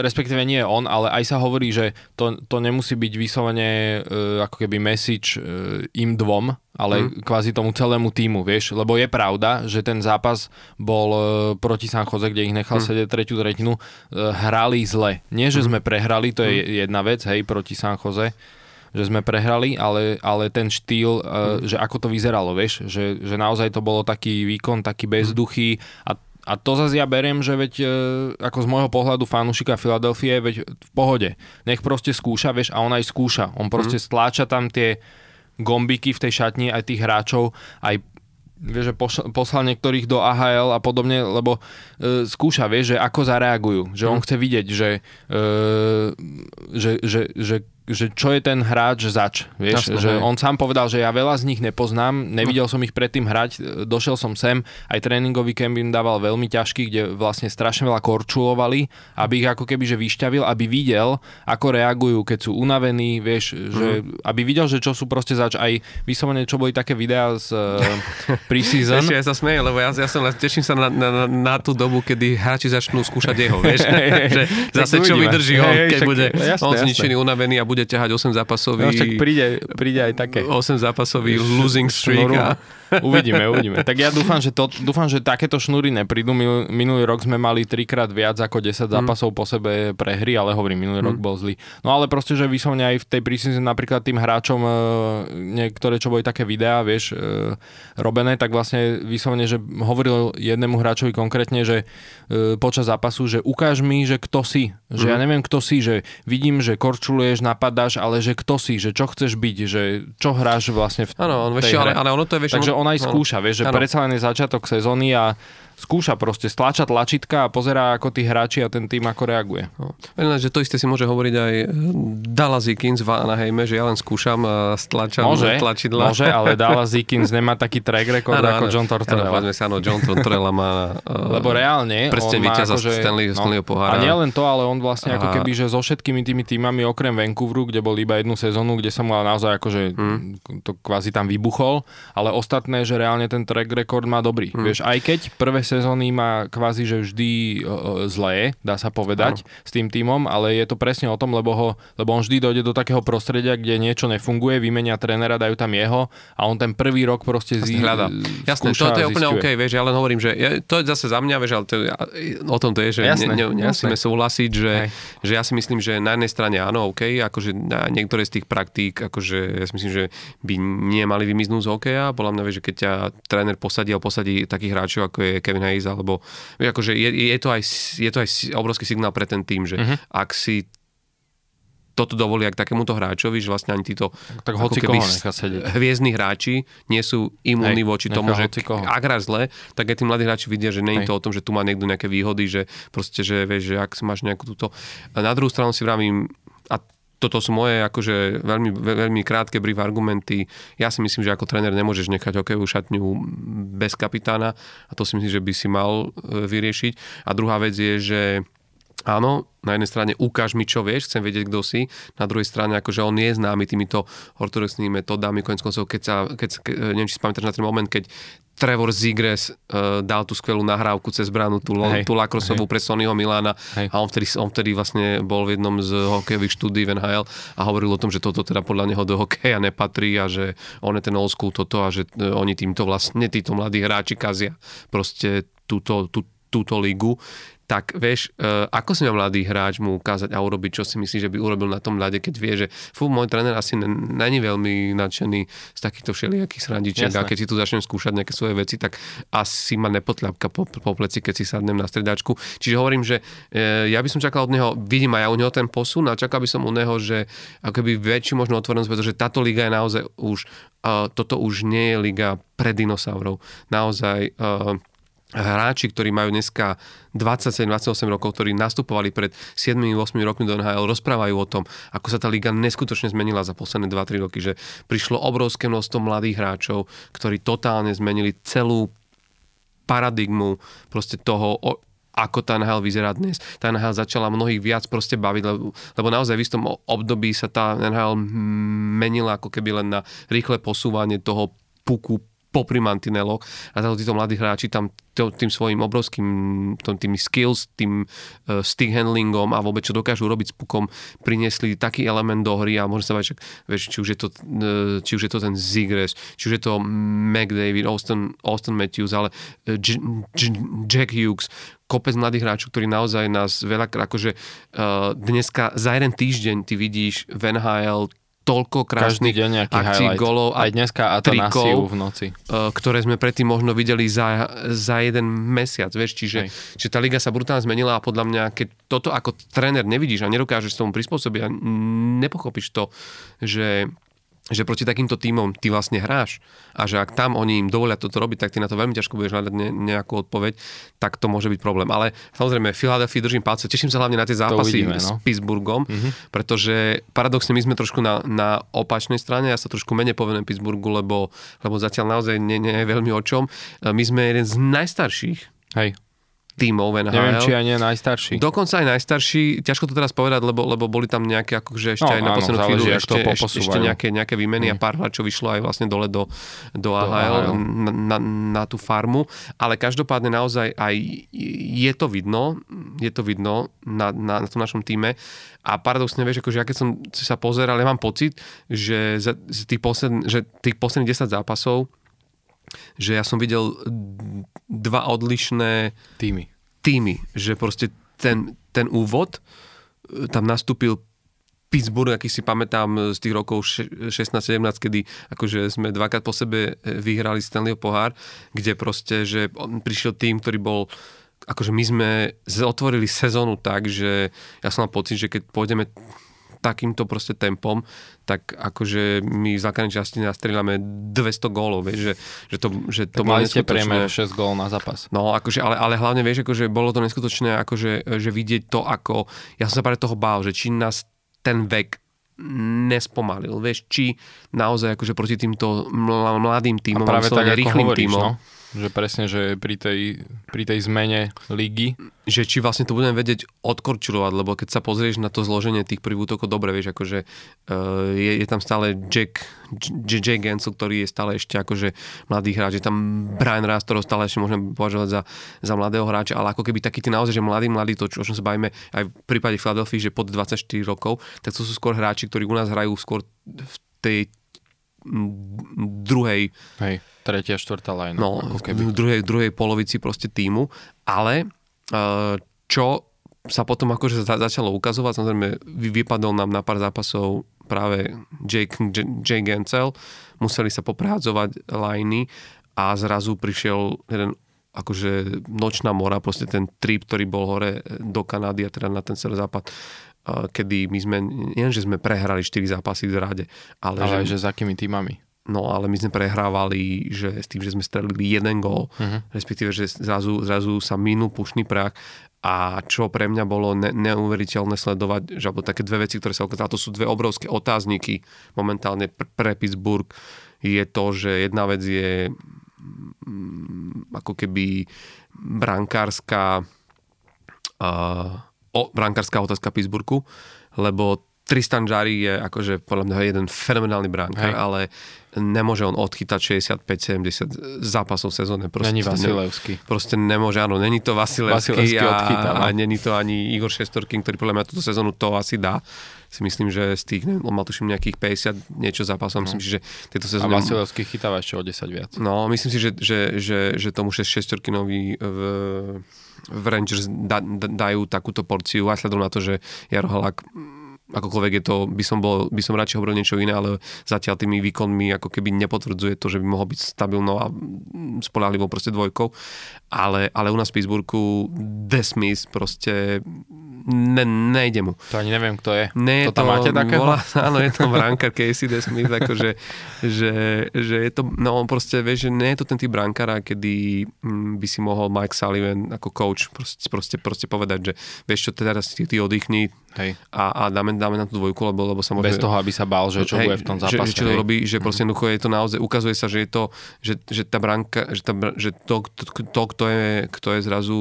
B: respektíve nie on, ale aj sa hovorí, že to, to nemusí byť vyslovene e, ako keby message e, im dvom, ale mm. kvázi tomu celému týmu, vieš, lebo je pravda, že ten zápas bol e, proti San Jose, kde ich nechal mm. sedieť tretiu tretinu, e, hrali zle. Nie, že mm. sme prehrali, to je mm. jedna vec, hej, proti San Jose, že sme prehrali, ale, ale ten štýl, mm. že ako to vyzeralo, vieš, že, že naozaj to bolo taký výkon, taký bezduchý a a to zase ja beriem, že veď e, ako z môjho pohľadu fanúšika Filadelfie, veď v pohode. Nech proste skúša, vieš, a on aj skúša. On proste mm. stláča tam tie gombiky v tej šatni aj tých hráčov, aj vieš, že poslal niektorých do AHL a podobne, lebo e, skúša, vieš, že ako zareagujú. Že on mm. chce vidieť, že, e, že, že, že že čo je ten hráč zač, vieš, Jasne, že hej. on sám povedal, že ja veľa z nich nepoznám, nevidel som ich predtým hrať, došiel som sem, aj tréningový kemp im dával veľmi ťažký, kde vlastne strašne veľa korčulovali, aby ich ako keby že vyšťavil, aby videl, ako reagujú, keď sú unavení, vieš, že mm. aby videl, že čo sú proste zač, aj vyslovene, čo boli také videá z uh, (laughs) preseason.
A: Ešte ja sa smejem, lebo ja, ja som, teším sa na, na, na, tú dobu, kedy hráči začnú skúšať jeho, vieš, (laughs) že zase čo vydrží on, keď bude on zničený, unavený a bude bude ťahať 8 zápasový...
B: No, však príde, príde aj také.
A: 8 zápasový losing streak. A... (laughs)
B: Uvidíme, uvidíme. Tak ja dúfam, že, to, dúfam, že takéto šnúry neprídu. Minul, minulý rok sme mali trikrát viac ako 10 mm. zápasov mm. po sebe pre hry, ale hovorím, minulý mm. rok bol zlý. No ale proste, že vyslovne aj v tej prísine napríklad tým hráčom e, niektoré, čo boli také videá, vieš, e, robené, tak vlastne vyslovene, že hovoril jednému hráčovi konkrétne, že počas zápasu, že ukáž mi, že kto si. Že mm. ja neviem, kto si, že vidím, že korčuluješ, napadáš, ale že kto si, že čo chceš byť, že čo hráš vlastne v
A: Áno, on, vieš, ale, ale ono to je, vieš,
B: Takže on aj skúša, vieš, že predsa len je začiatok sezóny a skúša proste, stlača tlačítka a pozerá, ako tí hráči a ten tým ako reaguje. No.
A: Len, že to isté si môže hovoriť aj eh, Dallas Eakins v Anaheime, že ja len skúšam a stlačam
B: môže,
A: tlačidla.
B: Môže, ale (laughs) Dallas Eakins nemá taký track record ano, ako ano, John Tortorella.
A: Áno, sa, áno, John Tortorella má
B: uh, (laughs) Lebo reálne,
A: on má akože, Stanley, no, Stanleyho pohára.
B: A nie len to, ale on vlastne a... ako keby, že so všetkými tými týmami okrem Vancouveru, kde bol iba jednu sezónu, kde sa mu naozaj akože hmm. to kvázi tam vybuchol, ale ostatné, že reálne ten track record má dobrý. Hmm. Vieš, aj keď prvé sezóny má kvázi, že vždy zlé, dá sa povedať, no. s tým týmom, ale je to presne o tom, lebo, ho, lebo on vždy dojde do takého prostredia, kde niečo nefunguje, vymenia trénera, dajú tam jeho a on ten prvý rok proste zí,
A: hľada. Jasné, to, to je úplne OK, vieš, ja len hovorím, že je, to je zase za mňa, vieš, ale to, o tom to je, že jasné, ne, ne, nemusíme súhlasiť, že, že ja si myslím, že na jednej strane áno, OK, akože na niektoré z tých praktík, akože ja si myslím, že by nemali vymiznúť z hokeja, podľa mňa, vieš, že keď ťa tréner posadí a posadí takých hráčov, ako je Kevin Hayes alebo akože je, je, to aj, je to aj obrovský signál pre ten tým, že uh-huh. ak si toto dovolí k takémuto hráčovi, že vlastne ani títo
B: tak hoci sedieť.
A: hviezdni hráči nie sú imúnni voči tomu, že ak hráš zle, tak aj tí mladí hráči vidia, že nie je to o tom, že tu má niekto nejaké výhody, že proste, že vieš, že ak máš nejakú túto... Na druhú stranu si vravím, a toto sú moje akože veľmi, veľmi krátke brief argumenty. Ja si myslím, že ako tréner nemôžeš nechať hokejovú šatňu bez kapitána a to si myslím, že by si mal e, vyriešiť. A druhá vec je, že áno, na jednej strane ukáž mi, čo vieš, chcem vedieť, kto si. Na druhej strane, akože on je známy týmito ortodoxnými metódami. Konec koncov, keď sa, keď, ke, neviem, či si pamätáš na ten moment, keď Trevor Zigres uh, dal tú skvelú nahrávku cez bránu, tú, hey, tú lakrosovú hey. pre Sonnyho Milána hey. a on vtedy, on vtedy vlastne bol v jednom z hokejových štúdí v NHL a hovoril o tom, že toto teda podľa neho do hokeja nepatrí a že on je ten old school toto a že uh, oni týmto vlastne, títo mladí hráči kazia proste túto, tú, túto ligu tak vieš, uh, ako si má mladý hráč mu ukázať a urobiť, čo si myslí, že by urobil na tom ľade, keď vie, že fú, môj tréner asi není veľmi nadšený z takýchto všelijakých srandičiek a keď si tu začnem skúšať nejaké svoje veci, tak asi ma nepotľapka po, po pleci, keď si sadnem na stredačku. Čiže hovorím, že uh, ja by som čakal od neho, vidím aj ja u neho ten posun a čakal by som u neho, že akoby väčšiu možno otvorenosť, pretože táto liga je naozaj už, uh, toto už nie je liga pre dinosaurov. Naozaj uh, hráči, ktorí majú dneska 27-28 rokov, ktorí nastupovali pred 7-8 rokmi do NHL, rozprávajú o tom, ako sa tá liga neskutočne zmenila za posledné 2-3 roky, že prišlo obrovské množstvo mladých hráčov, ktorí totálne zmenili celú paradigmu proste toho, ako tá NHL vyzerá dnes. Tá NHL začala mnohých viac proste baviť, lebo, lebo naozaj v istom období sa tá NHL menila ako keby len na rýchle posúvanie toho puku popri mantineloch a táto títo mladí hráči tam tým svojim obrovským tými skills, tým uh, stick handlingom a vôbec čo dokážu robiť s pukom, priniesli taký element do hry a môže sa bať, vieš, či už je to, uh, či už je to ten Zigres, či už je to McDavid, Austin, Austin Matthews, ale uh, J- J- Jack Hughes, kopec mladých hráčov, ktorí naozaj nás veľa, akože uh, dneska za jeden týždeň ty vidíš v NHL toľko krásnych deň akcií, highlight. golov
B: a Aj dneska trikov, v noci.
A: Uh, ktoré sme predtým možno videli za, za jeden mesiac, vieš, čiže, čiže tá liga sa brutálne zmenila a podľa mňa, keď toto ako tréner nevidíš a nedokážeš tomu prispôsobiť a nepochopíš to, že že proti takýmto týmom ty vlastne hráš a že ak tam oni im dovolia toto robiť, tak ty na to veľmi ťažko budeš hľadať ne, nejakú odpoveď, tak to môže byť problém. Ale samozrejme, Philadelphia držím palce, teším sa hlavne na tie zápasy uvidíme, no? s Pittsburghom, mm-hmm. pretože paradoxne my sme trošku na, na opačnej strane, ja sa trošku menej povedem Pittsburghu, lebo, lebo zatiaľ naozaj nie, nie je veľmi o čom. My sme jeden z najstarších
B: Hej
A: tímov NHL.
B: Neviem, či aj nie najstarší.
A: Dokonca aj najstarší, ťažko to teraz povedať, lebo, lebo boli tam nejaké akože ešte
B: No,
A: aj na poslednú chvíľu ešte, ešte, ešte nejaké, nejaké výmeny a
B: Mm.
A: pár hráčov vyšlo aj vlastne dole do, do, AHL,
B: AHL.
A: na, na, na tú farmu, ale každopádne naozaj aj je to vidno, je to vidno na, na, na tom našom týme a paradoxne, vieš, akože ja keď som sa pozeral, ja mám pocit, že, za, z tých, posled, že tých posledných 10 zápasov že ja som videl dva odlišné
B: Týmy.
A: týmy, že proste ten, ten úvod, e, tam nastúpil Pittsburgh, aký si pamätám z tých rokov še- 16-17, kedy akože sme dvakrát po sebe e, vyhrali Stanleyho pohár, kde proste, že prišiel tým, ktorý bol akože my sme otvorili sezónu tak, že ja som mal pocit, že keď pôjdeme takýmto proste tempom, tak akože my v základnej časti nastrieľame 200 gólov, vieš, že, že to, že to
B: ste
A: neskutočné.
B: priemer 6 gól na zápas.
A: No, akože, ale, ale hlavne vieš, akože bolo to neskutočné, akože, že vidieť to, ako, ja som sa práve toho bál, že či nás ten vek nespomalil, vieš, či naozaj akože proti týmto ml- mladým
B: A
A: týmom,
B: práve tak,
A: rýchlým
B: hovoríš,
A: týmom,
B: no, že presne, že pri tej, pri tej zmene ligy,
A: že či vlastne to budeme vedieť odkorčilovať, lebo keď sa pozrieš na to zloženie tých prvých útokov, dobre, vieš, akože uh, je, je tam stále Jack, J- Jay Gensel, ktorý je stále ešte akože mladý hráč, je tam Brian Rast, ktorého stále ešte môžeme považovať za, za mladého hráča, ale ako keby taký tí naozaj, že mladý, mladý, to, čo, o čom sa bavíme aj v prípade Philadelphia, že pod 24 rokov, tak to sú skôr hráči, ktorí u nás hrajú skôr v tej druhej
B: hej, tretia, štvrtá line.
A: no, v druhej, druhej polovici proste týmu, ale uh, čo sa potom akože za, začalo ukazovať, samozrejme vy, vypadol nám na pár zápasov práve Jake, J, Jay Gensel, museli sa poprehádzovať liney a zrazu prišiel jeden akože nočná mora, proste ten trip, ktorý bol hore do Kanady a teda na ten celý západ, uh, kedy my sme, nie že sme prehrali 4 zápasy v rade, ale,
B: Ale
A: že,
B: že s akými týmami?
A: No ale my sme prehrávali, že s tým, že sme strelili jeden gól, uh-huh. respektíve, že zrazu, zrazu sa minul pušný prach a čo pre mňa bolo ne- neuveriteľné sledovať, že alebo také dve veci, ktoré sa ukázali, to sú dve obrovské otázniky momentálne pr- pre Pittsburgh, je to, že jedna vec je mm, ako keby brankárska uh, o, brankárska otázka Pittsburghu, lebo Tristan Jarry je akože podľa mňa jeden fenomenálny brankár,
B: Hej.
A: ale nemôže on odchytať 65-70 zápasov sezóne. Proste
B: Není
A: to ne-
B: Vasilevský.
A: Proste nemôže, áno, není to Vasilevský,
B: Vasilevský
A: a,
B: odchytá, no.
A: a není to ani Igor Šestorkin, ktorý podľa mňa túto sezónu to asi dá. Si myslím, že z tých, neviem, on mal tuším nejakých 50 niečo zápasov, myslím si, že tieto
B: A
A: sezóny...
B: Vasilevský chytáva ešte o 10 viac.
A: No, myslím si, že, že, že, že tomu 6-4-kinovi v, v Rangers da, da, dajú takúto porciu aj sledom na to, že Jaro Halák mm, akokoľvek je to, by som, bol, by som radšej hovoril niečo iné, ale zatiaľ tými výkonmi ako keby nepotvrdzuje to, že by mohol byť stabilnou a mm, spolahlivou proste dvojkou. Ale, ale u nás v Pittsburghu Desmith proste ne, nejde mu.
B: To ani neviem, kto je.
A: Nie,
B: to tam máte takého?
A: Volá, (laughs) áno, je to brankár Casey DeSmith, akože, že, že je to, no proste, vieš, že nie je to ten typ brankára, kedy mm, by si mohol Mike Sullivan ako coach proste, proste, proste povedať, že vieš čo, teraz ty, ty oddychni
B: Hej.
A: a, a dáme, dáme na tú dvojku, lebo, lebo sa môže...
B: Bez toho, aby sa bál, že čo bude v tom zápase.
A: Že, čo to
B: hej. Mhm.
A: robí, že proste jednoducho je to naozaj, ukazuje sa, že je to, že, že tá branka, že, tá, že to, to, to kto, je, kto je zrazu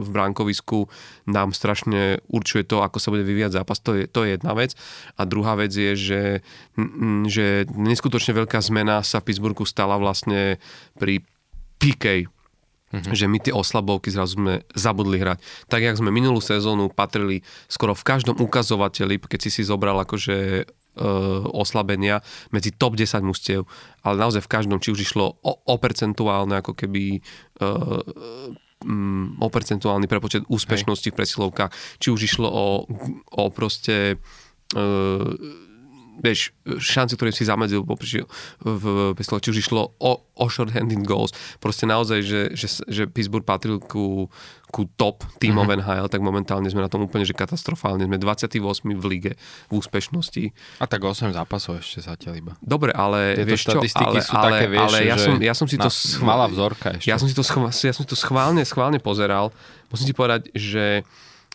A: v brankovisku, nám strašne určuje to, ako sa bude vyvíjať zápas, to je, to je jedna vec. A druhá vec je, že, že neskutočne veľká zmena sa v Pittsburghu stala vlastne pri PK, Mm-hmm. že my tie oslabovky zrazu sme zabudli hrať. Tak, jak sme minulú sezónu patrili skoro v každom ukazovateli, keď si si zobral akože e, oslabenia medzi top 10 mustiev, ale naozaj v každom, či už išlo o, o percentuálne ako keby e, mm, o percentuálny prepočet úspešnosti v presilovkách, či už išlo o, o proste e, vieš, šanci, ktoré si zamedzil popri, v Pistole, či už išlo o, o short-handed goals. Proste naozaj, že, že, že Pittsburgh patril ku, ku top tímov mm-hmm. NHL, tak momentálne sme na tom úplne že katastrofálne. Sme 28 v lige v úspešnosti.
B: A tak 8 zápasov ešte zatiaľ iba.
A: Dobre, ale
B: Tieto
A: vieš čo, ale,
B: sú
A: ale,
B: také, vieš,
A: ale ja,
B: že
A: som, ja som si to...
B: na- malá vzorka ešte.
A: Ja som si to, schválne, ja som si to schválne, schválne pozeral. Musím ti povedať, že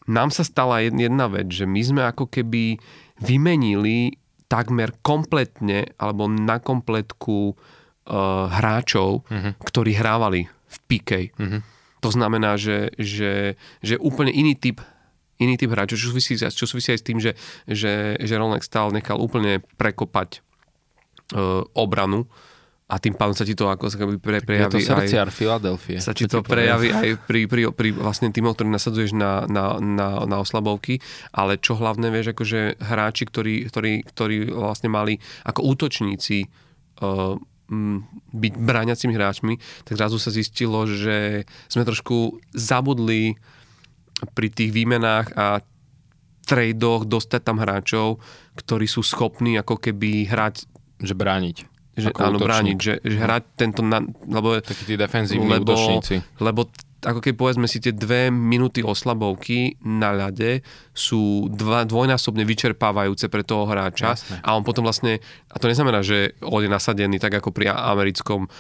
A: nám sa stala jed- jedna vec, že my sme ako keby vymenili takmer kompletne alebo na kompletku uh, hráčov,
B: Mhm.
A: ktorí hrávali v PK.
B: Mhm.
A: To znamená, že, že, že úplne iný typ iný typ hráčov, čo súvisí, čo súvisí aj s tým, že, že, že Ronald Stahl nechal úplne prekopať uh, obranu a tým pádom sa ti to ako sa pre, prejaví
B: je to srdciar Filadelfie.
A: Sa ti to prejaví aj pri, pri, pri vlastne týmov, ktorý nasadzuješ na, na, na, na oslabovky, ale čo hlavné, vieš, akože hráči, ktorí, ktorí, ktorí vlastne mali ako útočníci uh, byť bráňacími hráčmi, tak zrazu sa zistilo, že sme trošku zabudli pri tých výmenách a tradoch dostať tam hráčov, ktorí sú schopní ako keby hrať...
B: Že brániť
A: že, áno, brániť, že, že hrať tento... Na, lebo,
B: Takí tí defenzívni lebo, útočníci.
A: Lebo ako keď povedzme si tie dve minúty oslabovky na ľade sú dva, dvojnásobne vyčerpávajúce pre toho hráča Jasne. a on potom vlastne, a to neznamená, že on je nasadený tak ako pri americkom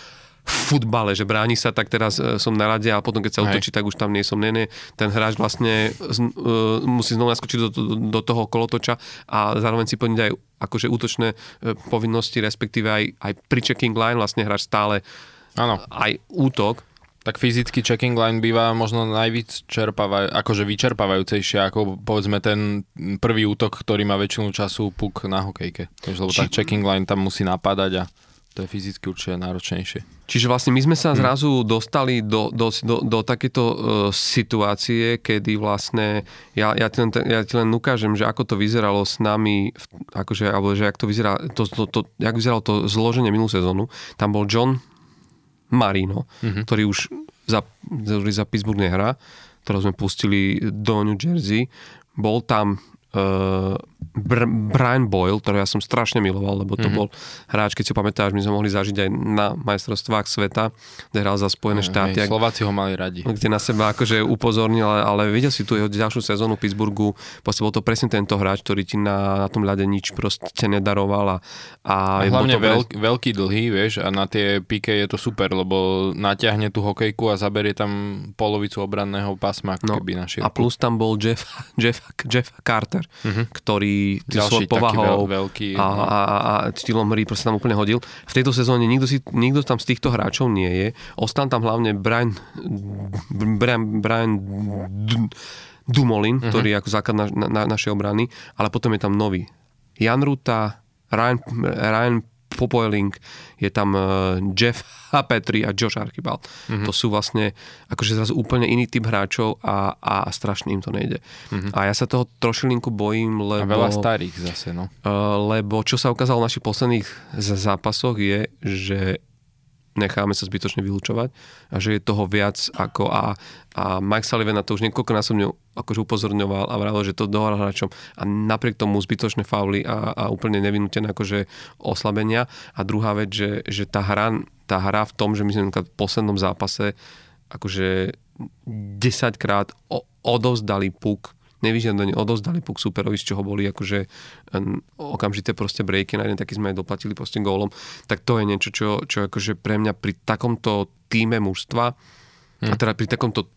A: futbale, že bráni sa, tak teraz e, som na rade a potom keď sa utočí, tak už tam nie som. Nie, nie. Ten hráč vlastne uh, musí znovu naskočiť do, do, toho kolotoča a zároveň si plniť aj akože útočné uh, povinnosti, respektíve aj, aj pri checking line vlastne hráč stále ano. aj útok.
B: Tak fyzicky checking line býva možno najvíc čerpávaj, akože vyčerpávajúcejšie ako povedzme ten prvý útok, ktorý má väčšinu času puk na hokejke. Lebo Či... tak checking line tam musí napadať a to je fyzicky určite náročnejšie.
A: Čiže vlastne my sme sa hm. zrazu dostali do, do, do, do takéto uh, situácie, kedy vlastne ja, ja, ti len, ja ti len ukážem, že ako to vyzeralo s nami, akože, alebo že jak to vyzerá, to, to, to, jak vyzeralo to zloženie minulú sezónu. Tam bol John Marino, mm-hmm. ktorý už za, ktorý za Pittsburgh nehrá, ktorého sme pustili do New Jersey. Bol tam uh, Br- Brian Boyle, ktorého ja som strašne miloval, lebo to mm-hmm. bol hráč, keď si pamätáš, my sme mohli zažiť aj na majstrovstvách sveta, kde hral za Spojené štáty.
B: Hej, Slováci ho mali radi.
A: Kde na seba akože upozornil, ale, ale videl si tu jeho ďalšiu sezónu v Pittsburghu, proste bol to presne tento hráč, ktorý ti na, na tom ľade nič proste nedaroval. A,
B: a, a hlavne to veľk, veľký dlhý, vieš, a na tie pike je to super, lebo natiahne tú hokejku a zaberie tam polovicu obranného pásma, ako no, keby našiel.
A: A plus tam bol Jeff, (laughs) Jeff, Jeff Carter, mm-hmm. ktorý svojou povahou
B: veľký,
A: a, a, a, a štýlom hry proste tam úplne hodil. V tejto sezóne nikto, si, nikto tam z týchto hráčov nie je. Ostal tam hlavne Brian, Brian, Brian Dumolin, uh-huh. ktorý je ako základ na, na, našej obrany, ale potom je tam nový. Jan Ruta, Ryan, Ryan Popoeling, je tam uh, Jeff (laughs) Petri a Josh Archibald. Mm-hmm. To sú vlastne akože zrazu úplne iný typ hráčov a, a, strašne im to nejde. Mm-hmm. A ja sa toho trošilinku bojím, lebo...
B: A veľa starých zase, no.
A: Uh, lebo čo sa ukázalo v našich posledných zápasoch je, že necháme sa zbytočne vylúčovať a že je toho viac ako a, a Mike Sullivan na to už niekoľkonásobne akože upozorňoval a vravil, že to dohra hráčom a napriek tomu zbytočné fauly a, a úplne nevinútené akože oslabenia. A druhá vec, že, že tá hra tá hra v tom, že my sme v poslednom zápase akože 10 krát odovzdali puk nevyžiadane odozdali puk superovi, z čoho boli akože okamžité proste breaky, na jeden taký sme aj doplatili proste gólom, tak to je niečo, čo, čo akože pre mňa pri takomto týme mužstva, hmm. a teda pri takomto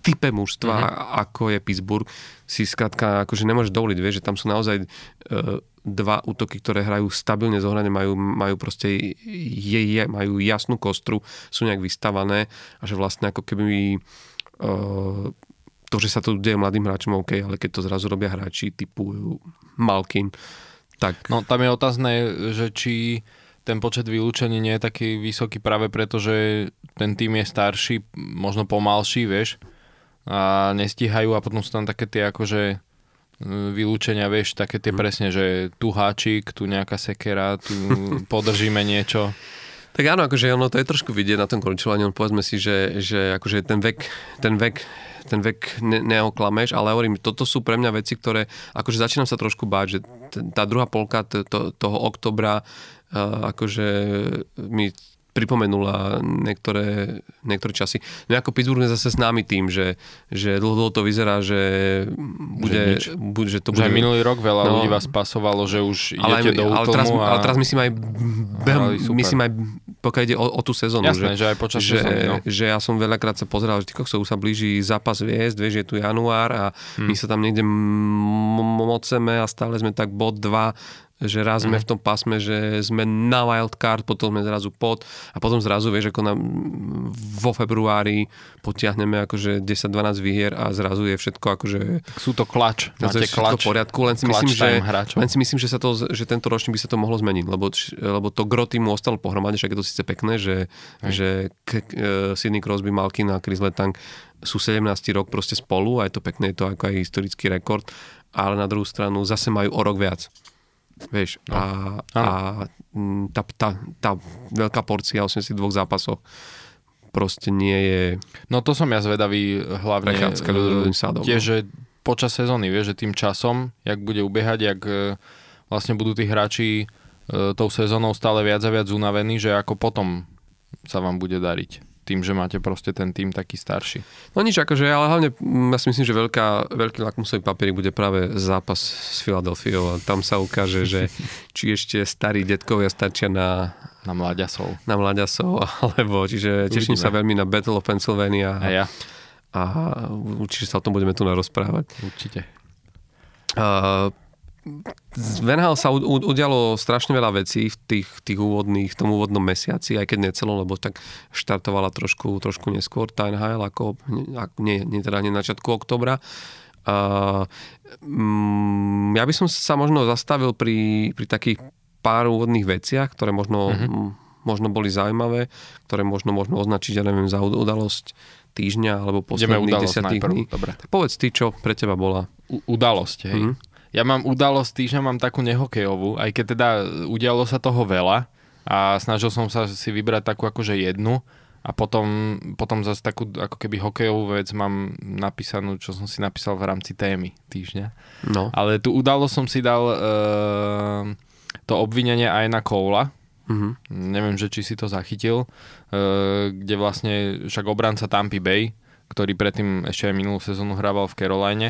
A: type mužstva, mm-hmm. ako je Pittsburgh, si skrátka akože nemôžeš dovoliť, vieš, že tam sú naozaj e, dva útoky, ktoré hrajú stabilne zohrane, majú, majú proste je, je, majú jasnú kostru, sú nejak vystavané a že vlastne ako keby e, to, že sa to deje mladým hráčom, OK, ale keď to zrazu robia hráči typu Malkin, tak...
B: No tam je otázne, že či ten počet vylúčení nie je taký vysoký práve preto, že ten tým je starší, možno pomalší, vieš, a nestíhajú a potom sú tam také tie akože e, vylúčenia, vieš, také tie mm. presne, že tu háčik, tu nejaká sekera, tu (laughs) podržíme niečo.
A: Tak áno, akože ono to je trošku vidieť na tom končovaní, povedzme si, že, že akože ten vek, ten vek ten vek ne, neoklameš, ale hovorím, toto sú pre mňa veci, ktoré, akože začínam sa trošku báť, že tá druhá polka t- to, toho oktobra uh, akože mi pripomenula niektoré, niektoré časy. No ako Pittsburgh je zase známy tým, že, že dlho, to vyzerá, že bude... Že, bude, že to
B: bude... Že minulý rok veľa no, ľudí vás pasovalo, že už ale, idete do
A: ale teraz, a... ale teraz myslím aj, behom, myslím aj pokiaľ ide o, o tú sezónu.
B: Jasné, že, že aj počas
A: že,
B: sezóny, no.
A: že ja som veľakrát sa pozeral, že už sa blíži zápas viesť, vieš, je tu január a hmm. my sa tam niekde moceme a stále sme tak bod 2 že raz sme v tom pásme, že sme na wildcard, potom sme zrazu pod a potom zrazu, vieš, ako na, vo februári potiahneme akože 10-12 výhier a zrazu je všetko akože...
B: Sú to klač,
A: máte
B: je klač.
A: v poriadku, len si, myslím, že, len si myslím, že, sa to, že tento ročník by sa to mohlo zmeniť, lebo, lebo to gro týmu ostalo pohromade, však je to síce pekné, že, že k, uh, Sidney Crosby, Malkin a Chris Letang sú 17. rok proste spolu a je to pekné, je to ako aj historický rekord, ale na druhú stranu zase majú o rok viac. Vieš, no. a, a tá, tá, tá veľká porcia 82 zápasov proste nie je...
B: No to som ja zvedavý hlavne
A: uh,
B: tiež, že počas sezóny, vieš, že tým časom, jak bude ubiehať, jak uh, vlastne budú tí hráči uh, tou sezónou stále viac a viac unavení, že ako potom sa vám bude dariť tým, že máte proste ten tým taký starší.
A: No nič, akože, ale hlavne mm, ja si myslím, že veľká, veľký lakmusový papierik bude práve zápas s Filadelfiou a tam sa ukáže, že (laughs) či ešte starí detkovia stačia na
B: na mladiasov.
A: Na mladiasov, (laughs) alebo čiže teším Uvidíme. sa veľmi na Battle of Pennsylvania.
B: A ja.
A: A určite sa o tom budeme tu narozprávať.
B: Určite.
A: Uh, z Venhal sa udialo strašne veľa vecí v tých, tých úvodných, v tom úvodnom mesiaci, aj keď nie celom, lebo tak štartovala trošku, trošku neskôr tá NHL, ako nie, nie teda nie na začiatku oktobra. Uh, ja by som sa možno zastavil pri, pri takých pár úvodných veciach, ktoré možno, mm-hmm. možno boli zaujímavé, ktoré možno možno označiť, ja neviem, za udalosť týždňa alebo posledných desiatých dní.
B: Dobre.
A: Tak povedz ty, čo pre teba bola.
B: U- udalosť, hej. Mm-hmm. Ja mám udalosť týždňa, mám takú nehokejovú, aj keď teda udialo sa toho veľa a snažil som sa si vybrať takú akože jednu a potom, potom zase takú ako keby hokejovú vec mám napísanú, čo som si napísal v rámci témy týždňa.
A: No.
B: Ale tú udalosť som si dal uh, to obvinenie aj na Koula, uh-huh. neviem, že či si to zachytil, uh, kde vlastne však obranca Tampa Bay, ktorý predtým ešte aj minulú sezónu hrával v Caroline,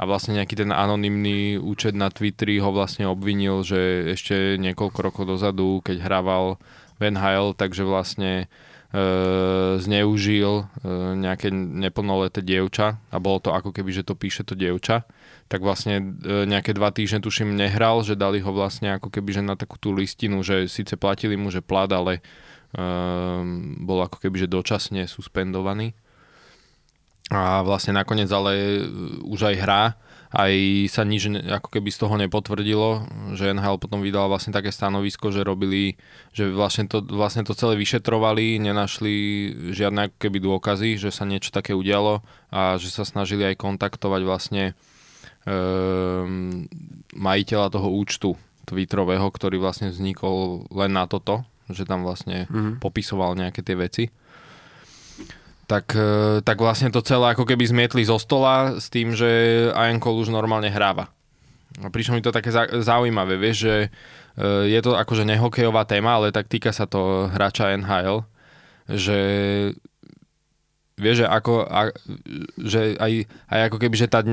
B: a vlastne nejaký ten anonymný účet na Twitteri ho vlastne obvinil, že ešte niekoľko rokov dozadu, keď hrával Van Hale, takže vlastne e, zneužil e, nejaké neplnoleté dievča. A bolo to ako keby, že to píše to dievča. Tak vlastne e, nejaké dva týždne tuším nehral, že dali ho vlastne ako keby že na takú tú listinu, že síce platili mu, že plat, ale e, bol ako keby že dočasne suspendovaný a vlastne nakoniec ale e, už aj hrá, aj sa nič ako keby z toho nepotvrdilo, že NHL potom vydal vlastne také stanovisko, že robili, že vlastne to, vlastne to celé vyšetrovali, nenašli žiadne ako keby dôkazy, že sa niečo také udialo a že sa snažili aj kontaktovať vlastne um, majiteľa toho účtu Twitterového, ktorý vlastne vznikol len na toto, že tam vlastne mm-hmm. popisoval nejaké tie veci tak, e, tak vlastne to celé ako keby zmietli zo stola s tým, že Cole už normálne hráva. A prišlo mi to také zaujímavé, vieš, že e, je to akože nehokejová téma, ale tak týka sa to hráča NHL, že vieš, že, ako, a, že aj, aj ako keby, že tá,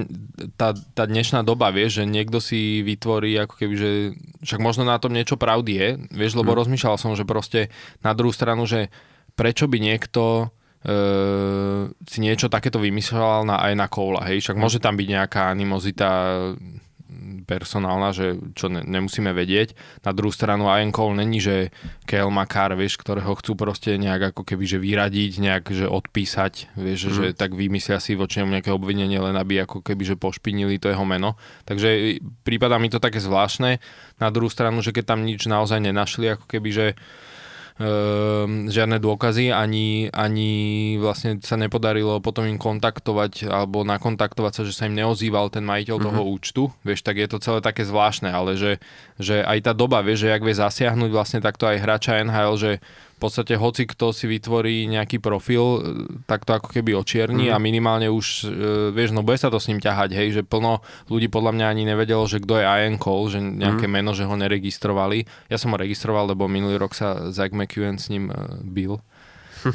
B: tá, tá dnešná doba, vieš, že niekto si vytvorí ako keby, že však možno na tom niečo pravdy je, vieš, lebo hmm. rozmýšľal som, že proste na druhú stranu, že prečo by niekto uh, si niečo takéto vymyslel na, aj na Koula, hej, však môže tam byť nejaká animozita personálna, že čo ne, nemusíme vedieť. Na druhú stranu Ian Cole není, že Kale Makar, vieš, ktorého chcú proste nejak ako keby, že vyradiť, nejak, že odpísať, vieš, mm. že tak vymyslia si voči nemu nejaké obvinenie, len aby ako keby, že pošpinili to jeho meno. Takže prípada mi to také zvláštne. Na druhú stranu, že keď tam nič naozaj nenašli, ako keby, že Ehm, žiadne dôkazy, ani, ani vlastne sa nepodarilo potom im kontaktovať alebo nakontaktovať sa, že sa im neozýval ten majiteľ mm-hmm. toho mhm. účtu, vieš, tak je to celé také zvláštne, ale že, že aj tá doba, vieš, že ak vie zasiahnuť vlastne takto aj hráča NHL, že v podstate hoci kto si vytvorí nejaký profil, e, tak to ako keby očierni mm. a minimálne už, e, vieš, no bude sa to s ním ťahať, hej, že plno ľudí podľa mňa ani nevedelo, že kto je Ian Cole, že nejaké mm. meno, že ho neregistrovali. Ja som ho registroval, lebo minulý rok sa Zach McEwen s ním uh, bil (laughs)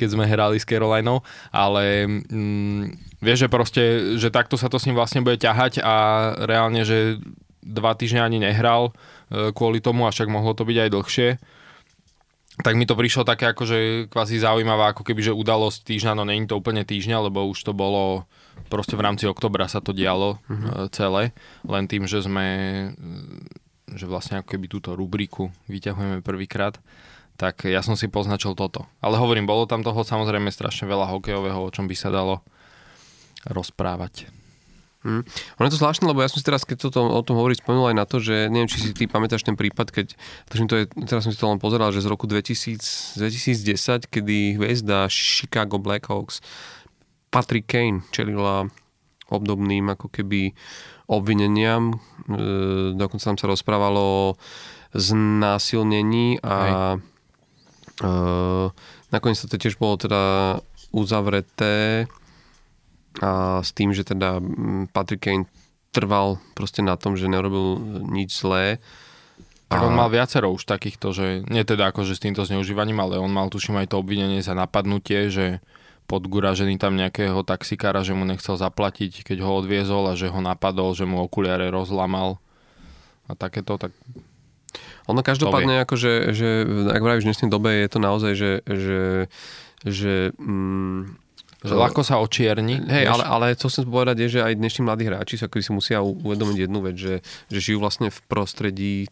B: keď sme hrali s Carolinou, ale mm, vieš, že proste, že takto sa to s ním vlastne bude ťahať a reálne, že dva týždne ani nehral kvôli tomu, a však mohlo to byť aj dlhšie tak mi to prišlo také akože kvázi zaujímavá, ako keby, že udalosť týždňa, no není to úplne týždňa, lebo už to bolo proste v rámci oktobra sa to dialo mm-hmm. celé, len tým, že sme že vlastne ako keby túto rubriku vyťahujeme prvýkrát, tak ja som si poznačil toto. Ale hovorím, bolo tam toho samozrejme strašne veľa hokejového, o čom by sa dalo rozprávať.
A: Hmm. Ono je to zvláštne, lebo ja som si teraz, keď toto, o tom hovorí, spomenul aj na to, že neviem, či si ty pamätáš ten prípad, keď, to je, teraz som si to len pozeral, že z roku 2000, 2010, kedy hviezda Chicago Blackhawks Patrick Kane čelila obdobným ako keby obvineniam. E, dokonca tam sa rozprávalo o znásilnení a e, nakoniec to tiež bolo teda uzavreté a s tým, že teda Patrick Kane trval proste na tom, že nerobil nič zlé.
B: Tak on mal viacero už takýchto, že nie teda akože s týmto zneužívaním, ale on mal tuším aj to obvinenie za napadnutie, že podguražený tam nejakého taxikára, že mu nechcel zaplatiť, keď ho odviezol a že ho napadol, že mu okuliare rozlamal a takéto, tak
A: ono každopádne, ako že, že ak vravíš, v dnešnej dobe je to naozaj, že, že, že mm,
B: že ľahko sa očierni.
A: Hej, ale, ale co chcem povedať je, že aj dnešní mladí hráči sa si musia uvedomiť jednu vec, že, že žijú vlastne v prostredí e,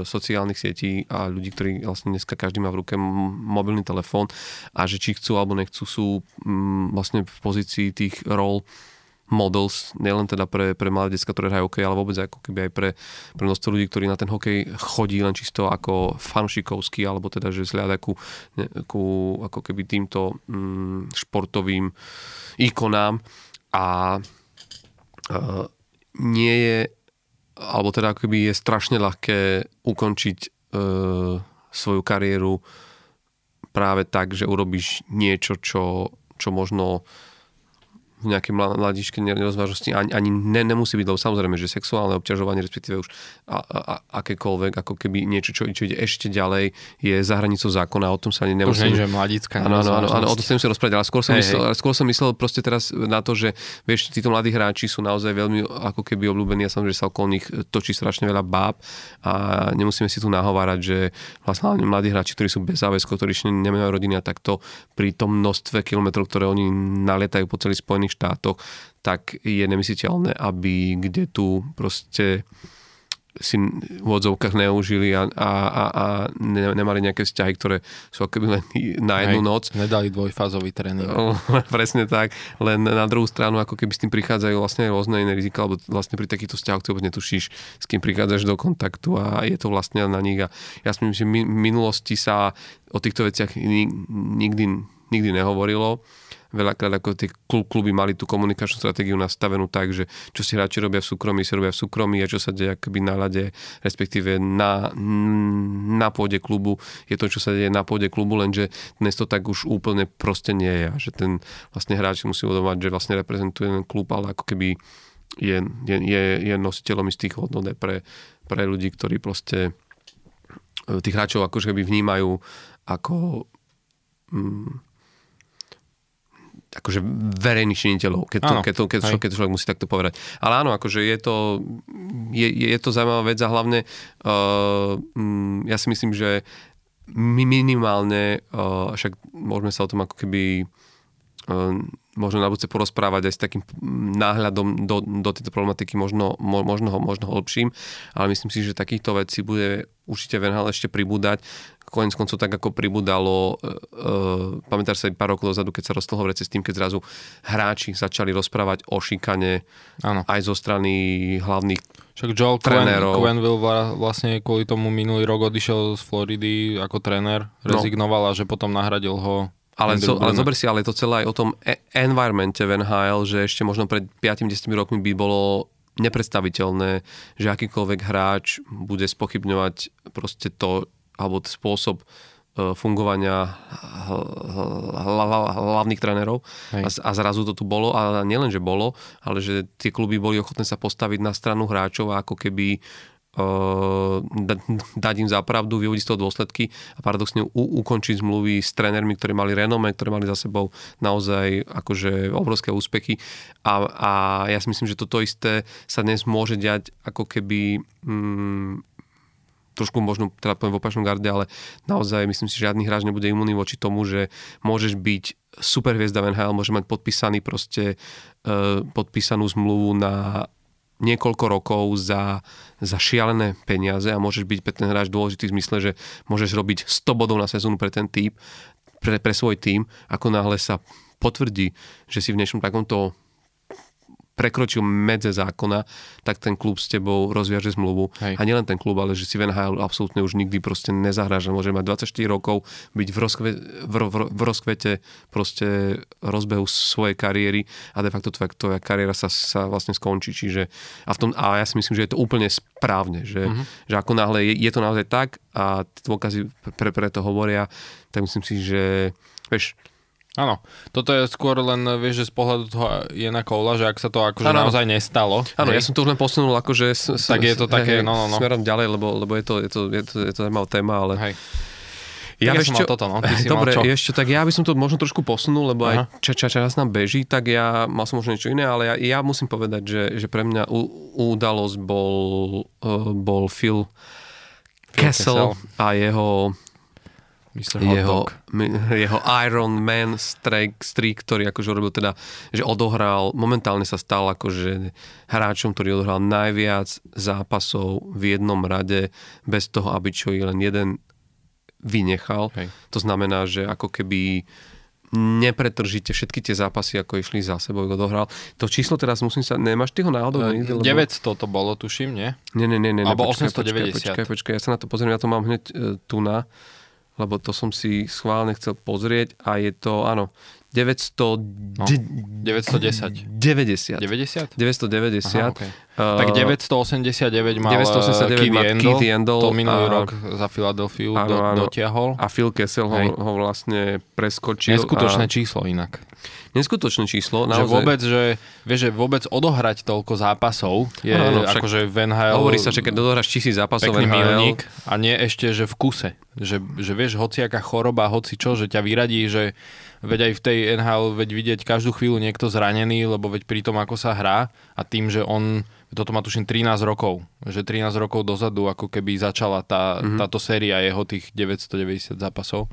A: sociálnych sietí a ľudí, ktorí vlastne dneska každý má v ruke mobilný telefón a že či chcú alebo nechcú sú m, vlastne v pozícii tých rol models, nielen teda pre, pre malé detská, ktoré hrajú hokej, ale vôbec ako keby aj pre, pre množstvo ľudí, ktorí na ten hokej chodí len čisto ako fanšikovský, alebo teda, že zhľada ku, ku ako keby týmto mm, športovým ikonám. A uh, nie je alebo teda ako keby je strašne ľahké ukončiť uh, svoju kariéru práve tak, že urobíš niečo, čo, čo možno v nejakej mladíčke nerozvážnosti ani, ani ne, nemusí byť, lebo samozrejme, že sexuálne obťažovanie, respektíve už a, a, a, akékoľvek, ako keby niečo, čo, čo ide ešte ďalej, je za hranicou zákona, o tom sa ani nemusí...
B: Už nie, že mladícka
A: Áno, áno, áno, áno, o tom sa nemusím rozprávať, ale skôr som, hey, myslel, hey. skôr som myslel proste teraz na to, že vieš, títo mladí hráči sú naozaj veľmi ako keby obľúbení a samozrejme, že sa okolo nich točí strašne veľa báb a nemusíme si tu nahovárať, že vlastne mladí hráči, ktorí sú bez záväzkov, ktorí nemajú rodiny a takto pri tom množstve kilometrov, ktoré oni nalietajú po celých Spojených Spojených štátoch, tak je nemysliteľné, aby kde tu proste si v odzovkách neužili a, a, a, a ne, nemali nejaké vzťahy, ktoré sú akoby len na jednu Hej, noc.
B: Nedali dvojfázový tréning. (laughs)
A: Presne tak. Len na druhú stranu, ako keby s tým prichádzajú vlastne rôzne iné rizika, alebo vlastne pri takýchto vzťahoch ty netušíš, s kým prichádzaš do kontaktu a je to vlastne na nich. A ja si myslím, že v minulosti sa o týchto veciach nikdy, nikdy nehovorilo veľakrát ako tie kluby mali tú komunikačnú stratégiu nastavenú tak, že čo si hráči robia v súkromí, si robia v súkromí a čo sa deje akoby na ľade, respektíve na, na pôde klubu, je to, čo sa deje na pôde klubu, lenže dnes to tak už úplne proste nie je že ten vlastne hráč musí uvedomať, že vlastne reprezentuje ten klub, ale ako keby je, je, je, je nositeľom istých hodnot pre, pre ľudí, ktorí proste e, tých hráčov akože by vnímajú ako mm, akože verejných činiteľov, keď to, keď, to, keď, to, keď to človek musí takto povedať. Ale áno, akože je to, je, je to zaujímavá vec a hlavne uh, ja si myslím, že minimálne, uh, však môžeme sa o tom ako keby uh, možno na budúce porozprávať aj s takým náhľadom do, do tejto problematiky možno, mo, možno, možno hlbším, ale myslím si, že takýchto vecí bude určite Venhal ešte pribúdať konec koncov tak ako pribudalo, e, e, pamätáš sa aj pár rokov dozadu, keď sa roztlohol s tým, keď zrazu hráči začali rozprávať o šikane ano. aj zo strany hlavných
B: však Joel trénerov. Quenville vlastne kvôli tomu minulý rok odišiel z Floridy ako tréner, no. rezignoval no. a že potom nahradil ho
A: ale, zo, ale zober si, ale je to celé aj o tom e- environmente v NHL, že ešte možno pred 5-10 rokmi by bolo nepredstaviteľné, že akýkoľvek hráč bude spochybňovať proste to, alebo spôsob e, fungovania hlavných trénerov. A, a zrazu to tu bolo a nielen, že bolo, ale že tie kluby boli ochotné sa postaviť na stranu hráčov a ako keby uh, dať im zapravdu, vyvodiť z toho dôsledky a paradoxne u, ukončiť zmluvy s trénermi, ktorí mali renome, ktoré mali za sebou naozaj akože obrovské úspechy. A, a ja si myslím, že toto isté sa dnes môže diať ako keby mm, trošku možno teda poviem v opačnom garde, ale naozaj myslím si, že žiadny hráč nebude imunný voči tomu, že môžeš byť super hviezda v NHL, môže mať podpísaný proste uh, podpísanú zmluvu na niekoľko rokov za, za šialené peniaze a môžeš byť pre ten hráč dôležitý v zmysle, že môžeš robiť 100 bodov na sezónu pre ten typ, pre, pre svoj tým, ako náhle sa potvrdí, že si v niečom takomto prekročil medze zákona, tak ten klub s tebou rozviaže zmluvu. Hej. A nielen ten klub, ale že si v NHL absolútne už nikdy proste nezahráža. Môže mať 24 rokov, byť v, rozkve, v, v, v rozkvete proste rozbehu svojej kariéry a de facto tvoja, tvoja kariéra sa, sa vlastne skončí. Čiže, a, v tom, a ja si myslím, že je to úplne správne, že, uh-huh. že ako náhle je, je to naozaj tak a dôkazy pre, pre to hovoria, tak myslím si, že vieš,
B: Áno, toto je skôr len, vieš, že z pohľadu toho Jena Koula, že ak sa to akože ano. naozaj nestalo.
A: Áno, ja som to už len posunul akože s,
B: s, tak je to také, hej, no, no, no.
A: smerom ďalej, lebo, lebo je to, je to, je to, je to zaujímavá téma, ale...
B: Hej. Ja, ja som mal toto, no. Ty si
A: dobre,
B: mal čo?
A: ešte tak ja by som to možno trošku posunul, lebo Aha. aj ča, ča, čas nám beží, tak ja mal som možno niečo iné, ale ja, ja musím povedať, že, že pre mňa udalosť bol, uh, bol Phil, Phil Kessel, Kessel a jeho
B: Mr.
A: jeho, jeho Iron Man streak, streak, ktorý akože urobil teda, že odohral, momentálne sa stal akože hráčom, ktorý odohral najviac zápasov v jednom rade bez toho, aby čo len jeden vynechal. Hej. To znamená, že ako keby nepretržíte všetky tie zápasy, ako išli za sebou, odohral. To číslo teraz musím sa, nemáš ty ho náhodou? Uh,
B: lebo... 900 to bolo, tuším, nie?
A: Nie, nie, nie. nie
B: Alebo
A: počkaj,
B: 890. Počkaj,
A: počkaj, počkaj, ja sa na to pozriem, ja to mám hneď uh, tu na lebo to som si schválne chcel pozrieť a je to, áno, 900...
B: No, 910.
A: 90.
B: 90?
A: 990. Aha,
B: okay. uh, tak 989 mal 989 Keith, mal Keith Yandel, to minulý a, rok za Filadelfiu do, dotiahol.
A: A Phil Kessel ho, ho vlastne preskočil.
B: Neskutočné a... číslo inak
A: neskutočné číslo. Naozaj.
B: Že vôbec, že, vieš, že vôbec odohrať toľko zápasov je no, no, akože v NHL...
A: Hovorí sa, že keď odohráš tisíc zápasov v NHL... Milník
B: a nie ešte, že v kuse. Že, že vieš, hociaká choroba, hoci čo, že ťa vyradí, že veď aj v tej NHL veď vidieť každú chvíľu niekto zranený, lebo veď pri tom, ako sa hrá a tým, že on toto má tuším 13 rokov, že 13 rokov dozadu ako keby začala tá, mm-hmm. táto séria jeho tých 990 zápasov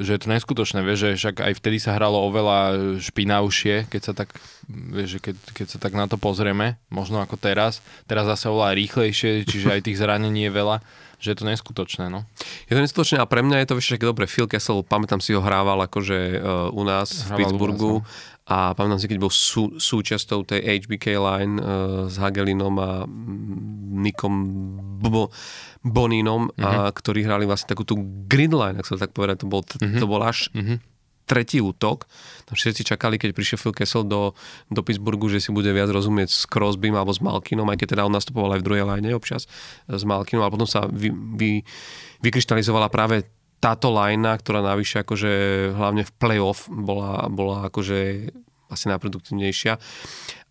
B: že je to neskutočné, vieš, že však aj vtedy sa hralo oveľa špinavšie, keď sa tak, vieš, keď, keď sa tak na to pozrieme, možno ako teraz. Teraz zase oveľa rýchlejšie, čiže aj tých zranení je veľa že je to neskutočné, no.
A: Je to neskutočné a pre mňa je to však dobre. Phil Kessel, pamätám si ho hrával akože uh, u nás hrával v Pittsburghu u nás, no a pamätám si, keď bol sú, súčasťou tej HBK line uh, s Hagelinom a Nikom Bo, Boninom, uh-huh. a, mhm. ktorí hrali vlastne takú tú grid line, ak sa tak povedať, to bol, uh-huh. to bol až uh-huh. tretí útok. Tam všetci čakali, keď prišiel Phil Kessel do, do Pittsburghu, že si bude viac rozumieť s Crosbym alebo s Malkinom, aj keď teda on nastupoval aj v druhej line občas s Malkinom, ale potom sa vy, vy, vykryštalizovala práve táto linea, ktorá navyše akože hlavne v playoff bola, bola akože asi najproduktívnejšia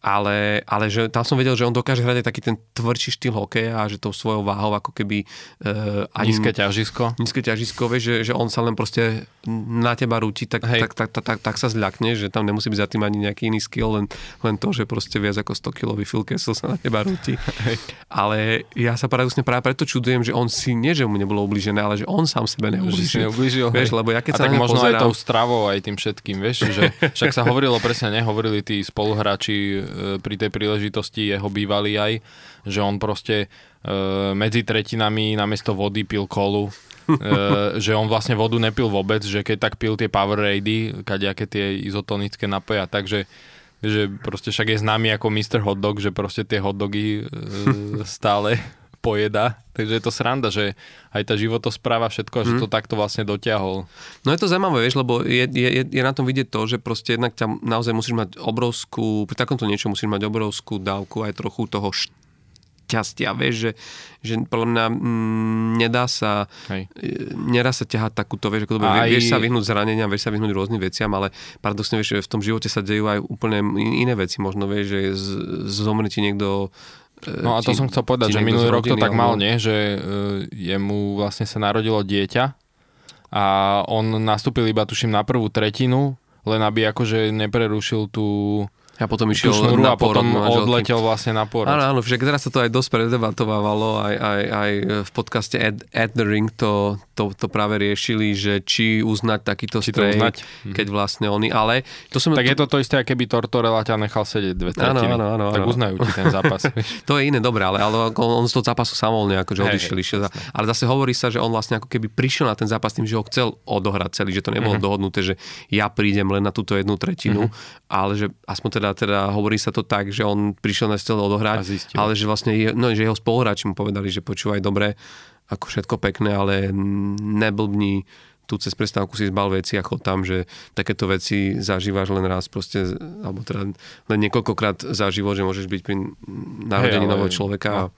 A: ale, ale že tam som vedel, že on dokáže hrať aj taký ten tvrdší štýl hokeja a že tou svojou váhou ako keby...
B: Uh, ani, nízke ťažisko.
A: Nízke ťažisko, vieš, že, že on sa len proste na teba rúti, tak, tak, tak, tak, tak, tak sa zľakne, že tam nemusí byť za tým ani nejaký iný skill, len, len to, že proste viac ako 100 kilový Phil Kessel sa na teba rúti. (laughs) Hej. Ale ja sa paradoxne práve preto čudujem, že on si nie, že mu nebolo ubližené, ale že on sám sebe neublížil.
B: neublížil
A: vieš, lebo ja keď
B: a sa tak možno pozerám... aj tou stravou, aj tým všetkým, vieš, že (laughs) však sa hovorilo presne, nehovorili tí spoluhráči pri tej príležitosti jeho bývalý aj, že on proste e, medzi tretinami namiesto vody pil kolu, e, (laughs) že on vlastne vodu nepil vôbec, že keď tak pil tie Powerade, kadejaké tie izotonické napoje a tak, že že proste však je známy ako Mr. Hotdog, že proste tie hotdogy e, (laughs) stále pojeda. Takže je to sranda, že aj tá životospráva, všetko, mm. že mhm. to takto vlastne dotiahol.
A: No je to zaujímavé, vieš, lebo je, je, je na tom vidieť to, že proste jednak ťa naozaj musíš mať obrovskú, pri takomto niečo musíš mať obrovskú dávku aj trochu toho šťastia, vieš, že, že podľa mňa mm, nedá sa Hej. E, nedá sa ťahať takúto, vieš, ako to aj... vieš sa vyhnúť zraneniam, vieš sa vyhnúť rôznym veciam, ale paradoxne, vieš, že v tom živote sa dejú aj úplne iné veci, možno, vieš, že z, zomrie ti niekto
B: No a to ti, som chcel povedať, že minulý rok to tak mal, nie? Že uh, jemu vlastne sa narodilo dieťa a on nastúpil iba tuším na prvú tretinu, len aby akože neprerušil tú
A: A potom išiel
B: šnúru
A: na
B: a potom
A: manželky.
B: odletel vlastne na pôrod.
A: Áno, áno, však teraz sa to aj dosť predebatovalo, aj, aj, aj v podcaste At, At The Ring to, to, to práve riešili, že či uznať takýto
B: Či to
A: strej,
B: uznať. Mhm.
A: keď vlastne oni, ale to som...
B: Tak je to to isté, keby Tortorella ťa nechal sedieť dve tretiny.
A: áno, áno,
B: tak
A: áno.
B: uznajú ti ten zápas. (laughs)
A: To je iné, dobre, ale, ale on, on z toho zápasu samovolne akože
B: Hej,
A: odišiel. išiel za, ale zase hovorí sa, že on vlastne ako keby prišiel na ten zápas tým, že ho chcel odohrať celý, že to nebolo dohodnuté, že ja prídem len na túto jednu tretinu, ale že aspoň teda, teda hovorí sa to tak, že on prišiel na chcel odohrať, ale že vlastne je, no, že jeho spoluhráči mu povedali, že počúvaj dobre, ako všetko pekné, ale neblbni tu cez prestávku si zbal veci a chod tam, že takéto veci zažívaš len raz proste, alebo teda len niekoľkokrát za život, že môžeš byť pri narodení
B: ale-
A: nového človeka.
B: no.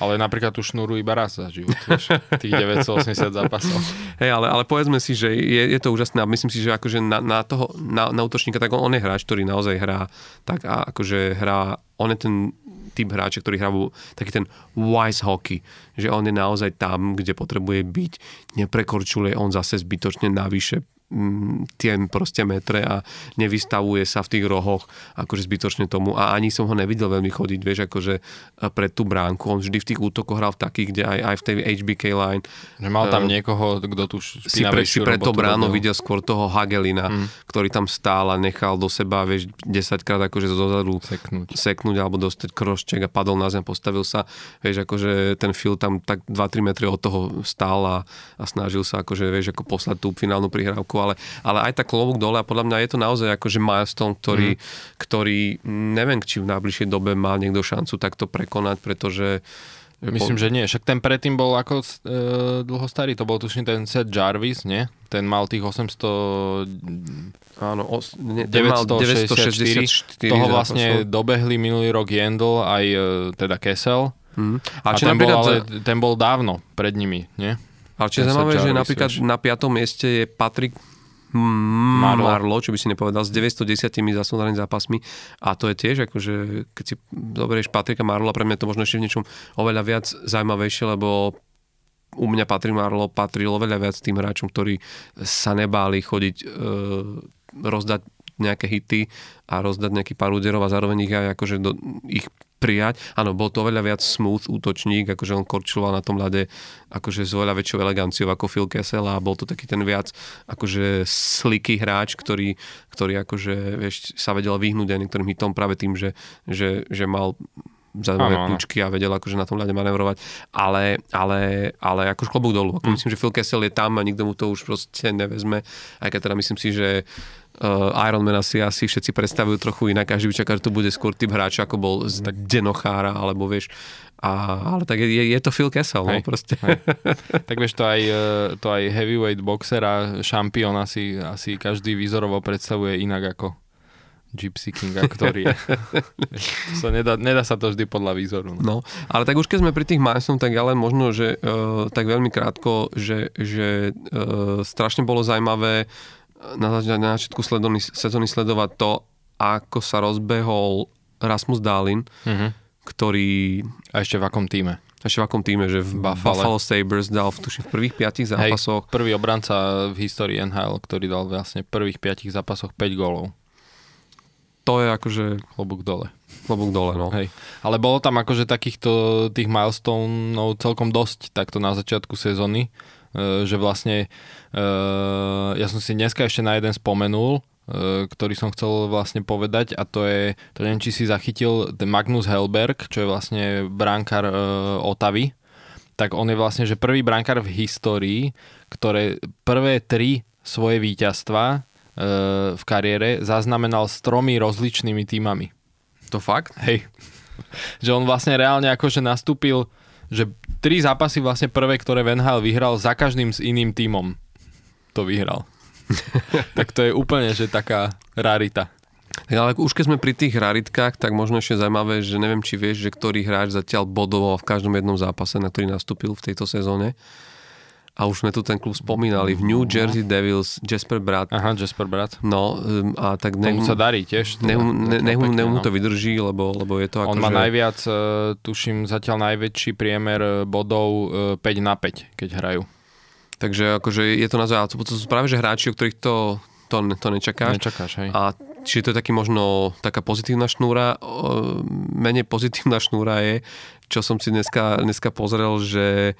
B: Ale napríklad tú šnúru iba raz za život, vieš, tých 980 zápasov.
A: Hej, ale, ale povedzme si, že je, je to úžasné a myslím si, že akože na, na toho, na, na útočníka, tak on, on je hráč, ktorý naozaj hrá tak a akože hrá, on je ten typ hráča, ktorý vo- taký ten wise hockey, že on je naozaj tam, kde potrebuje byť, neprekorčuje on zase zbytočne navyše tie proste metre a nevystavuje sa v tých rohoch akože zbytočne tomu a ani som ho nevidel veľmi chodiť, vieš, akože e, pred tú bránku. On vždy v tých útokoch hral v takých, kde aj, aj v tej HBK line
B: Že mal tam
A: Eh,
B: niekoho, kto tu
A: si, pre, si preto
B: robotu
A: bráno
B: robil.
A: videl skôr toho Hagelina, mm. ktorý tam stál a nechal do seba, vieš, 10 krát akože zozadu
B: Seknúť.
A: seknúť alebo dostať krošček a padol na zem, postavil sa, vieš, akože ten Phil tam tak 2-3 metry od toho stál a, a snažil sa akože, vieš, ako poslať tú finálnu prihrávku, ale, ale aj tak klobúk dole a podľa mňa je to naozaj akože milestone, ktorý, mm. ktorý neviem, či v najbližšej dobe má niekto šancu takto prekonať, pretože
B: Myslím, že nie. Však ten predtým bol ako e, dlho starý. To bol tuším ten Seth Jarvis, nie? Ten mal tých 800...
A: Áno, os, mal
B: 964.
A: 964
B: Toho
A: zápasov.
B: vlastne dobehli minulý rok Jendl, aj e, teda Kessel.
A: Mm.
B: A,
A: A,
B: ten, bol, ale, ten bol dávno pred nimi, nie?
A: ale
B: ten
A: zaujímavé, že napríklad na piatom mieste je Patrik Mm,
B: Marlo.
A: Marlo, čo by si nepovedal, s 910 zasúdanými zápasmi a to je tiež akože, keď si zoberieš Patrika Marlola, pre mňa to možno ešte v niečom oveľa viac zaujímavejšie, lebo u mňa Patrik Marlo patril oveľa viac tým hráčom, ktorí sa nebáli chodiť, e, rozdať nejaké hity a rozdať nejaký pár úderov a zároveň ich aj akože do, ich prijať. Áno, bol to oveľa viac smooth útočník, akože on korčuloval na tom ľade akože s oveľa väčšou eleganciou ako Phil Kessel a bol to taký ten viac akože slický hráč, ktorý, ktorý akože vieš, sa vedel vyhnúť aj niektorým hitom práve tým, že, že, že mal zaujímavé kľúčky a vedel akože na tom ľade manevrovať, ale, ale, ale akože klobúk dolu. Ako
B: Mm.
A: Myslím, že Phil Kessel je tam a nikto mu to už proste nevezme, aj keď teda myslím si, že uh, Ironman asi, asi všetci predstavujú trochu inak, každý by čakal, že to bude skôr typ hráča, ako bol z Denochára, alebo vieš, a, ale tak je, je to Phil Kessel, no
B: Hej,
A: proste.
B: hej. (laughs) Tak vieš, to aj, e, to aj heavyweight boxer a šampión asi, asi každý výzorovo predstavuje inak ako Gypsy Kinga, ktorý je. (laughs) to sa nedá, nedá sa to vždy podľa výzoru. No.
A: No, ale tak už keď sme pri tých Milestone, tak ja len možno, že uh, tak veľmi krátko, že, že uh, strašne bolo zaujímavé na, na začiatku sledony, sezóny sledovať to, ako sa rozbehol Rasmus Dahlin,
B: Uh-huh.
A: ktorý
B: A ešte v akom týme?
A: ešte v akom týme, že v
B: Buffalo.
A: Buffalo, Sabres dal v, tuším, v prvých piatich zápasoch.
B: Hej, prvý obranca v histórii NHL, ktorý dal vlastne v prvých piatich zápasoch 5 gólov.
A: To je akože
B: Klobúk dole.
A: klobúk dole, no.
B: Hej. Ale bolo tam akože takýchto tých milestoneov celkom dosť takto na začiatku sezóny, e, že vlastne e, ja som si dneska ešte na jeden spomenul, e, ktorý som chcel vlastne povedať a to je, to neviem, či si zachytil Magnus Helberg, čo je vlastne bránkar Otavy, tak on je vlastne, že prvý bránkar v histórii, ktoré prvé tri svoje víťazstva v kariére zaznamenal s tromi rozličnými týmami.
A: To fakt?
B: Hej. Že on vlastne reálne akože nastúpil, že tri zápasy vlastne prvé, ktoré Van Hal vyhral, za každým s iným tímom to vyhral. (laughs) tak to je úplne, že taká rarita.
A: Tak ale už keď sme pri tých raritkách, tak možno ešte zaujímavé, že neviem, či vieš, že ktorý hráč zatiaľ bodoval v každom jednom zápase, na ktorý nastúpil v tejto sezóne. A už sme tu ten klub spomínali. V New Jersey Devils Jasper Brat.
B: Aha, Jasper Brat.
A: No um, a tak nech,
B: Tomu sa darí tiež. teda.
A: nech, ne, nech, mu- mu
B: no.
A: to vydrží, lebo, lebo je to ako
B: On má
A: že...
B: najviac, e, tuším, zatiaľ najväčší priemer e, bodov e, 5 na 5, keď hrajú.
A: Takže akože je to naozaj, to, sú práve že hráči, o ktorých to, to, to nečakáš.
B: Nečakáš, hej.
A: A čiže to je taký možno taká pozitívna šnúra. Menej pozitívna šnúra je, čo som si dneska, dneska pozrel, že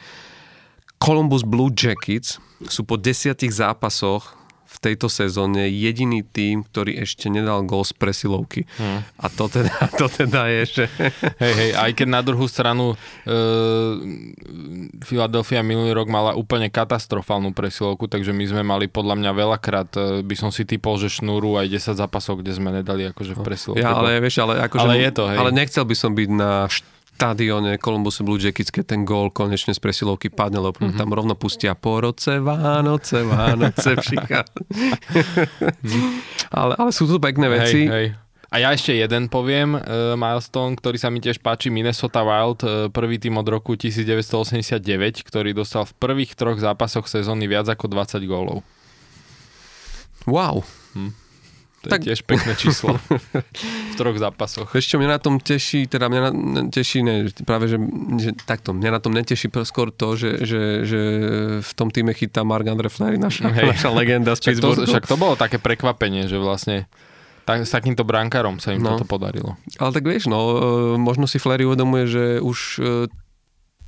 A: Columbus Blue Jackets sú po desiatich zápasoch v tejto sezóne jediný tým, ktorý ešte nedal gol z presilovky. Hmm. A to teda, (laughs) to teda je, že...
B: Hej, hej, aj keď na druhú stranu uh, Philadelphia minulý rok mala úplne katastrofálnu presilovku, takže my sme mali podľa mňa veľakrát, uh, by som si typol, že šnúru aj 10 zápasov, kde sme nedali akože v presilovke.
A: Ja, ale vieš, ale akože...
B: Ale je to, hej.
A: Ale nechcel by som byť na štadióne Columbus Blue Jackets, keď ten gól konečne z presilovky padne, lebo mm-hmm. tam rovno pustia po roce, Vánoce, Vánoce, (laughs) ale, ale sú tu pekné veci.
B: Hej, hej. A ja ešte jeden poviem, uh, milestone, ktorý sa mi tiež páči, Minnesota Wild, uh, prvý tým od roku 1989, ktorý dostal v prvých troch zápasoch sezóny viac ako 20 gólov.
A: Wow.
B: Hm. To tak... je tiež pekné číslo (laughs) v troch zápasoch.
A: Ešte mňa na tom teší, teda mňa na, teší, ne, práve, že, že takto, mňa na tom neteší skôr to, že, že, že v tom týme chytá Mark Andre Fleury, naša, Hej. naša legenda z
B: však to, však to bolo také prekvapenie, že vlastne tak, s takýmto brankárom sa im no. toto podarilo.
A: Ale tak vieš, no, e, možno si Flery uvedomuje, že už e,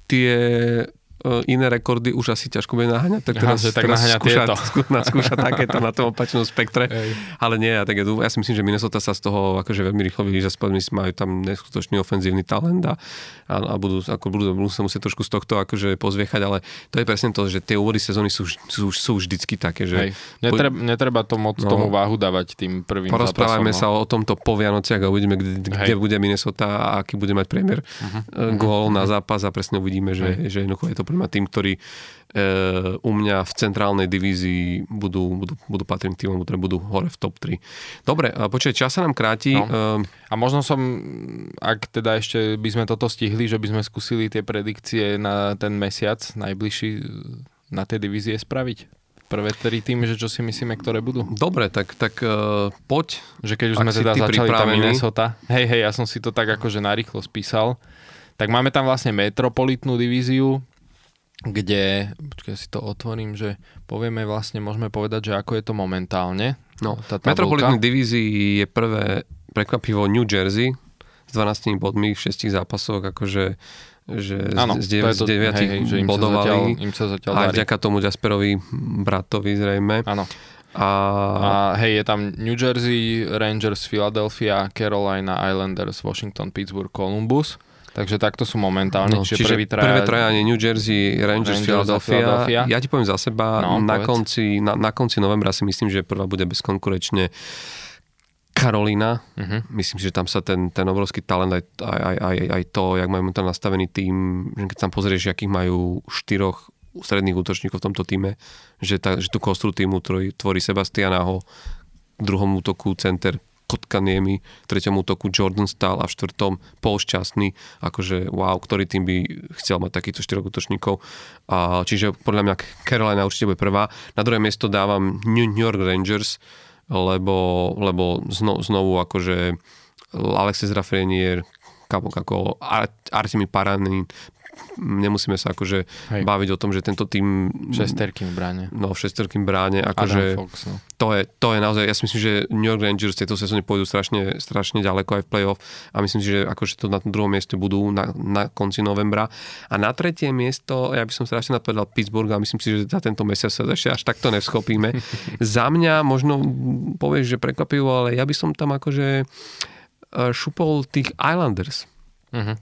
A: tie iné rekordy už asi ťažko bude naháňať, tak teraz,
B: Aha, tak teraz skúša,
A: skúša, skúša takéto na tom opačnom spektre. Ej. Ale nie, ja, tak ja, ja si myslím, že Minnesota sa z toho akože veľmi rýchlo vylíža, majú tam neskutočný ofenzívny talent a, a, a budú, ako budú, budú sa musieť trošku z tohto akože pozviechať, ale to je presne to, že tie úvody sezóny sú, sú, sú vždycky také, že...
B: Hej. Netreba, netreba to moc no, tomu váhu dávať tým prvým
A: Porozprávajme
B: zápasom,
A: no. sa o tomto po Vianociach a uvidíme, kde, kde bude Minnesota a aký bude mať priemer uh-huh. gól uh-huh. na zápas a presne uvidíme, že, že jednoducho je to pre tým, ktorý Eh, u mňa v centrálnej divízii budú, budú, budú patriť týmom, ktoré budú hore v top 3. Dobre, počkaj, čas sa nám kráti. No.
B: Ehm, a možno som, ak teda ešte by sme toto stihli, že by sme skúsili tie predikcie na ten mesiac najbližší na tej divízie spraviť prvé tri týmy, že čo si myslíme, ktoré budú?
A: Dobre, tak, tak uh, poď.
B: Že keď už sme teda začali tam Minnesota. Hej, hej, ja som si to tak akože narýchlo spísal. Tak máme tam vlastne metropolitnú divíziu, kde, počkaj, si to otvorím, že povieme vlastne, môžeme povedať, že ako je to momentálne.
A: No, tá Metropolitnej divízii je prvé prekvapivo New Jersey s 12 bodmi v 6 zápasoch, akože že ano, z, z 9 hej, hej, že im bodovali sa zatiaľ, im sa zatiaľ aj vďaka tomu Jasperovi bratovi zrejme.
B: Áno. A... a hej, je tam New Jersey, Rangers, Philadelphia, Carolina, Islanders, Washington, Pittsburgh, Columbus. Takže takto sú momentálne. No,
A: čiže, čiže prvý traja... prvé trajanie New Jersey, Rangers, Rangers Philadelphia. Philadelphia. Ja ti poviem za seba, no, na, konci, na, na konci novembra si myslím, že prvá bude bezkonkurečne Karolina. Uh-huh. Myslím si, že tam sa ten, ten obrovský talent, aj, aj, aj, aj to, jak majú tam nastavený tým, že keď tam pozrieš, akých majú štyroch stredných útočníkov v tomto týme, že, ta, že tú kostru týmu tvorí Sebastian Aho, v druhom útoku center Kotkaniemi, v treťom útoku Jordan Stahl a v štvrtom Paul Šťastný, akože wow, ktorý tým by chcel mať takýchto štyroch útočníkov. A, čiže podľa mňa Carolina určite bude prvá. Na druhé miesto dávam New York Rangers, lebo, lebo zno, znovu akože Alexis Rafrenier, ako Artemi Paranin, nemusíme sa akože Hej. baviť o tom, že tento tým...
B: Šesterkým bráne.
A: No, v šesterkým bráne, akože... Fox, no. to, je, to je naozaj, ja si myslím, že New York Rangers tejto sezóne pôjdu strašne, strašne ďaleko aj v playoff a myslím si, že akože to na tom druhom mieste budú na, na konci novembra. A na tretie miesto, ja by som strašne napovedal Pittsburgh a myslím si, že za tento mesiac sa ešte až takto nevschopíme. (laughs) za mňa možno povieš, že prekvapivo, ale ja by som tam akože eh, šupol tých Islanders. Uh-huh.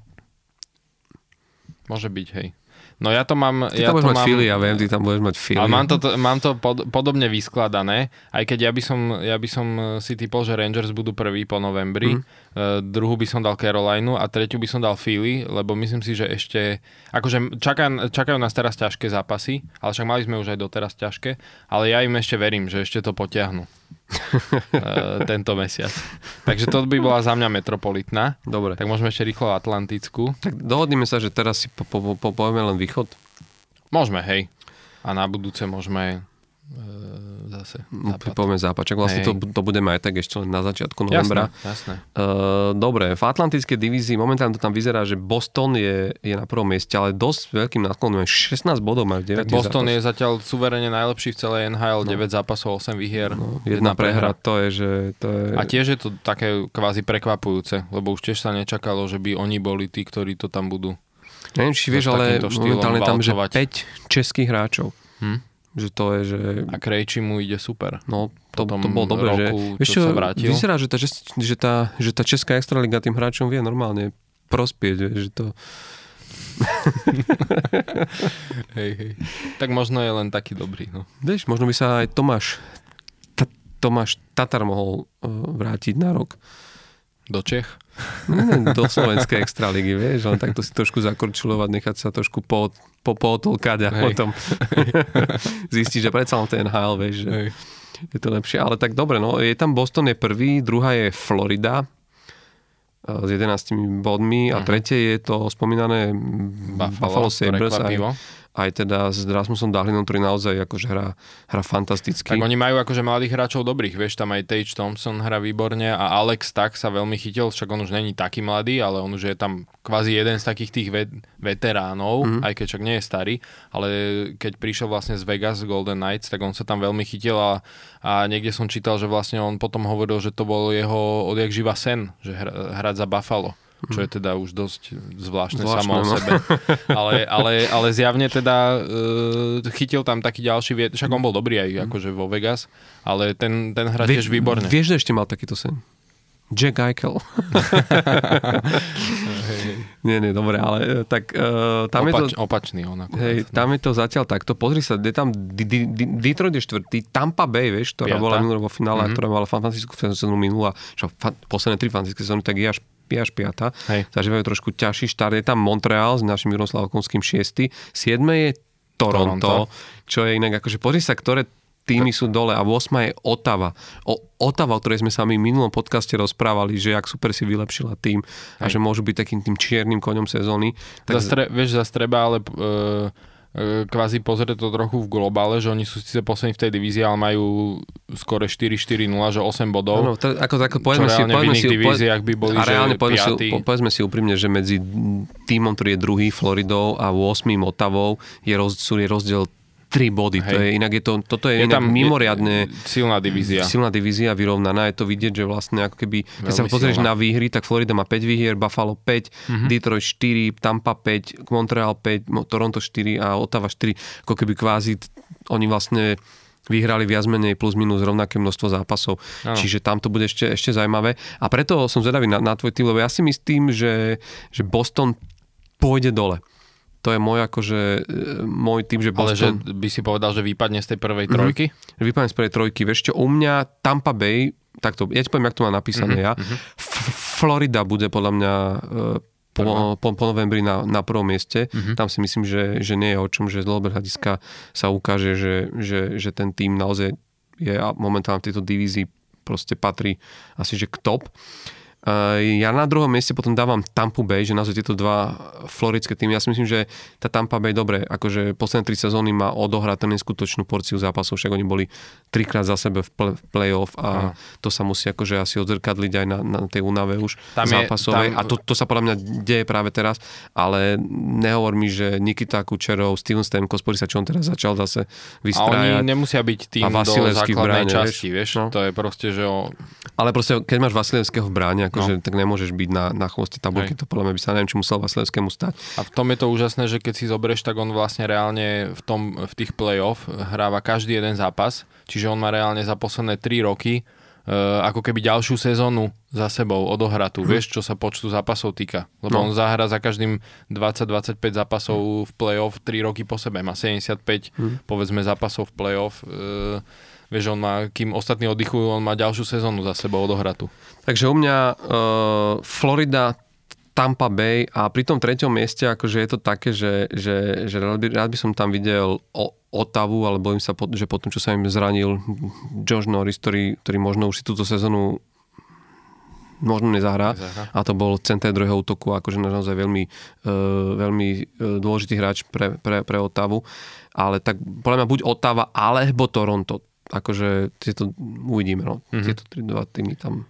B: Môže byť, hej. No ja to mám...
A: Ty
B: ja
A: tam budeš
B: to
A: mať mám, fily, ja viem, ty tam budeš mať fily.
B: Ale mám to, mám to pod, podobne vyskladané, aj keď ja by, som, ja by som si typol, že Rangers budú prvý po novembri, mm. uh, druhú by som dal Carolinu a tretiu by som dal Philly, lebo myslím si, že ešte... Akože čaká, čakajú nás teraz ťažké zápasy, ale však mali sme už aj doteraz ťažké, ale ja im ešte verím, že ešte to potiahnu. Uh, (laughs) tento mesiac. Takže to by bola za mňa metropolitná.
A: Dobre.
B: Tak môžeme ešte rýchlo Atlantickú.
A: Tak dohodníme sa, že teraz si po, po, po, povieme len východ.
B: Môžeme, hej. A na budúce môžeme e, zase.
A: No,
B: Západ.
A: Západ, čak vlastne to,
B: Hej.
A: to budeme aj tak ešte len na začiatku novembra.
B: Jasné, jasné.
A: Uh, dobre, v Atlantickej divízii momentálne to tam vyzerá, že Boston je, je na prvom mieste, ale dosť veľkým násklonom. 16 bodov majú 9
B: Tak Boston je zatiaľ suverene najlepší v celej NHL, 9 zápasov, 8 výhier,
A: no, jedna prehra, to je, že to je...
B: A tiež je to také kvázi prekvapujúce, lebo už tiež sa nečakalo, že by oni boli tí, ktorí to tam budú.
A: Neviem, či vieš, ale momentálne tam, že
B: valcovať.
A: 5 českých hráčov.
B: Hm?
A: Že to je, že...
B: A Krejči mu ide super.
A: No, to, to bolo dobre, že... Vieš
B: čo sa vrátil.
A: vyzerá, že tá, že, že, tá, že tá Česká extraliga tým hráčom vie normálne prospieť, že to... (laughs)
B: Hej, hej. Tak možno je len taký dobrý. No.
A: Vieš, možno by sa aj Tomáš, Tomáš Tatar mohol uh, vrátiť na rok.
B: Do Čech?
A: Do slovenskej extraligy, vieš, len takto si trošku zakorčulovať, nechať sa trošku po, po, pootolkať a
B: Hej.
A: potom (laughs) zistiť, že predsa len ten NHL, vieš, že
B: Hej.
A: je to lepšie. Ale tak dobre, no, je tam Boston je prvý, druhá je Florida e, s 11 bodmi a tretie je to spomínané Buffalo, Buffalo Sabres aj. Aj teda s Rasmusom Dahlinom, ktorý naozaj akože hrá, hrá fantasticky.
B: Tak oni majú akože mladých hráčov dobrých, vieš, tam aj Tage Thompson hrá výborne a Alex tak sa veľmi chytil, však on už není taký mladý, ale on už je tam kvázi jeden z takých tých ve- veteránov, mm-hmm. aj keď však nie je starý, ale keď prišiel vlastne z Vegas Golden Knights, tak on sa tam veľmi chytil a, a niekde som čítal, že vlastne on potom hovoril, že to bol jeho odjak živa sen, že hra- hrať za Buffalo čo je teda už dosť zvláštne,
A: Zvláštne,
B: samo o
A: no.
B: sebe. Ale, ale, ale zjavne teda uh, chytil tam taký ďalší viet, však on bol dobrý aj akože vo Vegas, ale ten, ten hra tiež výborne.
A: Vieš, že ešte mal takýto sen? Jack Eichel. (laughs) nie, nie, dobre, ale e, tak uh, tam je to...
B: Opač, opačný on akurát.
A: Hej, tam je to zatiaľ takto. Pozri sa, je tam Detroit je štvrtý, Tampa Bay, vieš, ktorá
B: Piata.
A: bola minulé vo finále,
B: Mhm.
A: mm-hmm. ktorá mala fantastickú sezónu minulá, čo fa- posledné tri fantastické sezóny, tak je až, je až piata.
B: Hej.
A: Zažívajú trošku ťažší štart. Je tam Montreal s našim Jurom Slavkovským šiestý. Siedme je Toronto,
B: Toronto.
A: čo je inak, akože pozri sa, ktoré týmy sú dole a 8 je Otava. O, Otava, o ktorej sme sa my v minulom podcaste rozprávali, že jak super si vylepšila tým a
B: Hej.
A: že môžu byť takým tým čiernym koňom sezóny.
B: Tak... Zas tre, vieš, zase treba ale uh, kvázi pozrieť to trochu v globále, že oni sú síce poslední v tej divízii, ale majú skore 4-4-0, že 8 bodov.
A: Áno, to, ako, ako povedzme si, povedzme si,
B: divíziách by boli,
A: a reálne povedzme si,
B: piatý.
A: povedzme si úprimne, že medzi týmom, ktorý je druhý Floridou a 8 Otavou je, roz, sú, je rozdiel 3 body. To
B: Hej.
A: je, inak je to, toto je, je inak mimoriadne
B: silná divízia.
A: silná divízia vyrovnaná. Je to vidieť, že vlastne ako keby, keď sa
B: Veľmi
A: pozrieš
B: silná.
A: na výhry, tak Florida má 5 výhier, Buffalo 5,
B: Mhm.
A: mm-hmm. Detroit 4, Tampa 5, Montreal 5, Mo- Toronto 4 a Ottawa 4. Ako keby kvázi oni vlastne vyhrali viac menej plus minus rovnaké množstvo zápasov.
B: Áno.
A: Čiže tam to bude ešte, ešte zaujímavé. A preto som zvedavý na, na tvoj tým, lebo ja si myslím, že, že Boston pôjde dole. To je môj akože, e, môj tým, že
B: Ale že
A: Boston...
B: by si povedal, že vypadne z tej prvej trojky?
A: Mm-hmm. Vypadnem z prvej trojky. Vieš čo, u mňa Tampa Bay, takto, ja ti poviem, jak to mám napísané
B: Mhm,
A: mm-hmm. ja. F- Florida bude podľa mňa e, po, po, po novembri na, na prvom mieste.
B: Mhm.
A: Mm-hmm. Tam si myslím, že, že nie je o čom, že z dlhodobého hľadiska sa ukáže, že, že, že ten tým naozaj je momentálne v tejto divízii proste patrí asi že k top. Uh, ja na druhom mieste potom dávam Tampa Bay, že naozaj tieto dva floridské týmy. Ja si myslím, že tá Tampa Bay, dobre, akože posledné tri sezóny má odohrať ten neskutočnú porciu zápasov, však oni boli trikrát za sebe v play- v play-off a to sa musí akože asi odzrkadliť aj na, na tej únave už
B: Tam je-
A: zápasovej.
B: tam-
A: A to, to sa podľa mňa deje práve teraz, ale nehovor mi, že Nikita Kučerov, Steven Stamkos, pozri sa, čo on teraz začal zase
B: A oni
A: vystrájať.
B: nemusia byť tým do základnej
A: bráne,
B: časti,
A: vieš?
B: vieš?
A: No.
B: To je proste, že o...
A: Ale proste, keď máš Vasilevského v bráne, akože,
B: No.
A: tak nemôžeš byť na, na chvoste tabulky,
B: Hej.
A: to podľa mňa by sa neviem, či musel Vasilevskému stať.
B: A v tom je to úžasné, že keď si zoberieš, tak on vlastne reálne v, tom, v tých play-off hráva každý jeden zápas, čiže on má reálne za posledné 3 roky uh, ako keby ďalšiu sezónu za sebou odohratú, vieš, čo sa počtu zápasov týka. Lebo
A: No.
B: on zahra za každým 20-25 zápasov v play-off 3 roky po sebe. Má 75, povedzme, zápasov v play-off. Uh, vieš, on má, kým ostatní oddychujú, on má ďalšiu sezónu za sebou odohratú.
A: Takže u mňa uh, Florida, Tampa Bay a pri tom treťom mieste akože je to také, že, že, že rád, by, rád by som tam videl o, Otavu, ale bojím sa, po, že potom, čo sa im zranil Josh Norris, ktorý, ktorý možno už si túto sezónu možno nezahrá.
B: Nezahrá.
A: A to bol center druhého útoku, akože naozaj veľmi, uh, veľmi uh, dôležitý hráč pre, pre, pre Otavu. Ale tak podľa mňa buď Otava, alebo Toronto. Akože tieto uvidíme, no.
B: Mhm.
A: Tieto tri, dva týmy tam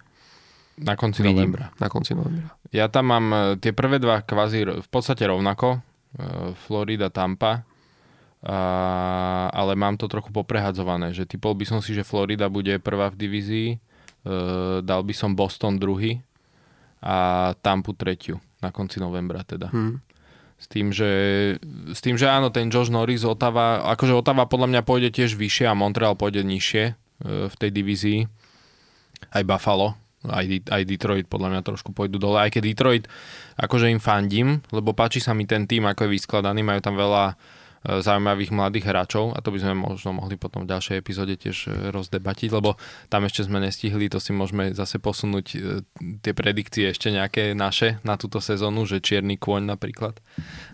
B: Na konci
A: vidím
B: novembra.
A: na konci novembra.
B: Ja tam mám e, tie prvé dva kvázi v podstate rovnako. e, Florida, Tampa. A, ale mám to trochu poprehadzované, že typol by som si, že Florida bude prvá v divízii, e, dal by som Boston druhý a Tampu tretiu na konci novembra teda.
A: Hm.
B: S tým, že, s tým, že áno, ten Josh Norris, Otava, akože Otava podľa mňa pôjde tiež vyššie a Montreal pôjde nižšie e, v tej divízii. Aj Buffalo, aj, aj Detroit podľa mňa trošku pôjdu dole. Aj keď Detroit, akože im fandím, lebo páči sa mi ten tým, ako je vyskladaný, majú tam veľa zaujímavých mladých hráčov a to by sme možno mohli potom v ďalšej epizóde tiež e, rozdebatiť, lebo tam ešte sme nestihli, to si môžeme zase posunúť e, tie predikcie ešte nejaké naše na túto sezónu, že čierny kôň napríklad.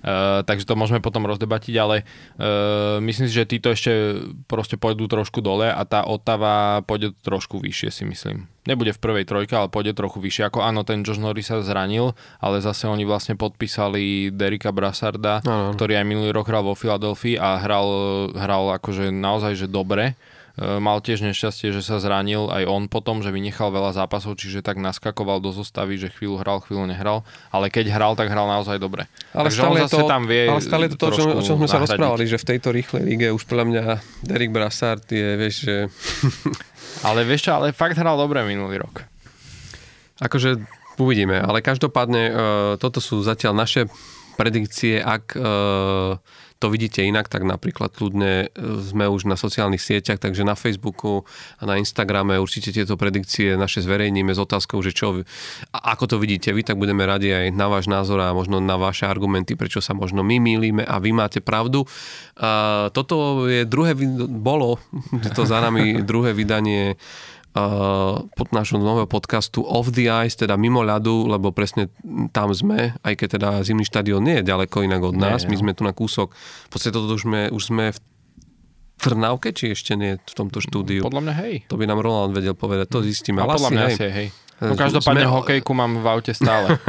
B: Uh, takže to môžeme potom rozdebatiť, ale uh, myslím si, že títo ešte proste pôjdu trošku dole a tá Otava pôjde trošku vyššie si myslím. Nebude v prvej trojke, ale pôjde trochu vyššie. Ako áno, ten Josh Norris sa zranil, ale zase oni vlastne podpísali Derika Brassarda,
A: áno.
B: ktorý aj minulý rok hral vo Filadelfii a hral, hral akože naozaj že dobre. E, Mal tiež nešťastie, že sa zranil aj on potom, že vynechal veľa zápasov, čiže tak naskakoval do zostavy, že chvíľu hral, chvíľu nehral, ale keď hral, tak hral naozaj dobre.
A: Ale
B: Takže
A: stále,
B: on zase
A: to,
B: tam vie
A: ale stále to to, o čom, o čom sme sa
B: trošku
A: rozprávali,
B: nahradiť.
A: že v tejto rýchlej lige už podľa mňa Derek Brassard je, vieš, že (laughs)
B: Ale vieš čo, ale fakt hral dobre minulý rok.
A: akože uvidíme, ale každopádne uh, toto sú zatiaľ naše predikcie, ak uh, to vidíte inak, tak napríklad kľudne e, sme už na sociálnych sieťach, takže na Facebooku a na Instagrame určite tieto predikcie naše zverejníme s otázkou, že čo, ako to vidíte vy, tak budeme radi aj na váš názor a možno na vaše argumenty, prečo sa možno my mýlime a vy máte pravdu. A toto je druhé, bolo, (laughs) to za nami druhé vydanie pod nášho nového podcastu Off the Ice, teda mimo ľadu, lebo presne tam sme, aj keď teda zimný štadión nie je ďaleko inak od nás,
B: nie.
A: my sme tu na kúsok, v podstate toto už sme, už sme v Trnavke, či ešte nie v tomto štúdiu?
B: Podľa mňa hej.
A: To by nám Roland vedel povedať, to zistíme. Ale
B: podľa mňa
A: hej.
B: asi je, hej. No každopádne
A: sme-
B: hokejku mám v aute stále.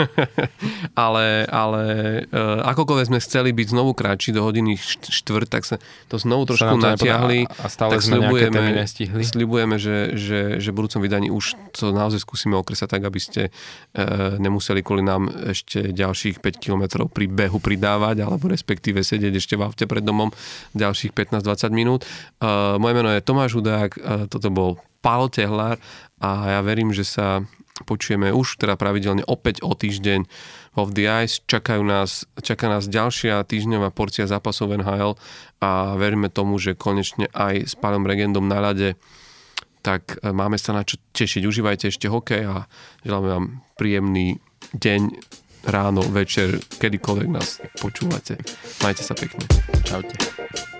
B: (laughs)
A: ale, ale uh, akokoľvek sme chceli byť znovu kratší do hodiny št- štvrt, tak sa to znovu trošku
B: to
A: natiahli.
B: a stále
A: tak
B: sme
A: sľubujeme,
B: témy nestihli.
A: sľubujeme, že, že, že v budúcom vydaní už to naozaj skúsime okresať tak, aby ste uh, nemuseli kvôli nám ešte ďalších 5 kilometrov pri behu pridávať, alebo respektíve sedieť ešte v aute pred domom ďalších 15-20 minút. Uh, moje meno je Tomáš Hudák, uh, toto bol Paolo Tehlár a ja verím, že sa počujeme už teda pravidelne opäť o týždeň Off the Ice. Čakajú nás, čaká nás ďalšia týždňová porcia zápasov NHL a veríme tomu, že konečne aj s Pálom Regendom na ľade tak e, máme sa na čo tešiť. Užívajte ešte hokej a želáme vám príjemný deň, ráno, večer, kedykoľvek nás počúvate. Majte sa pekne.
B: Čaute.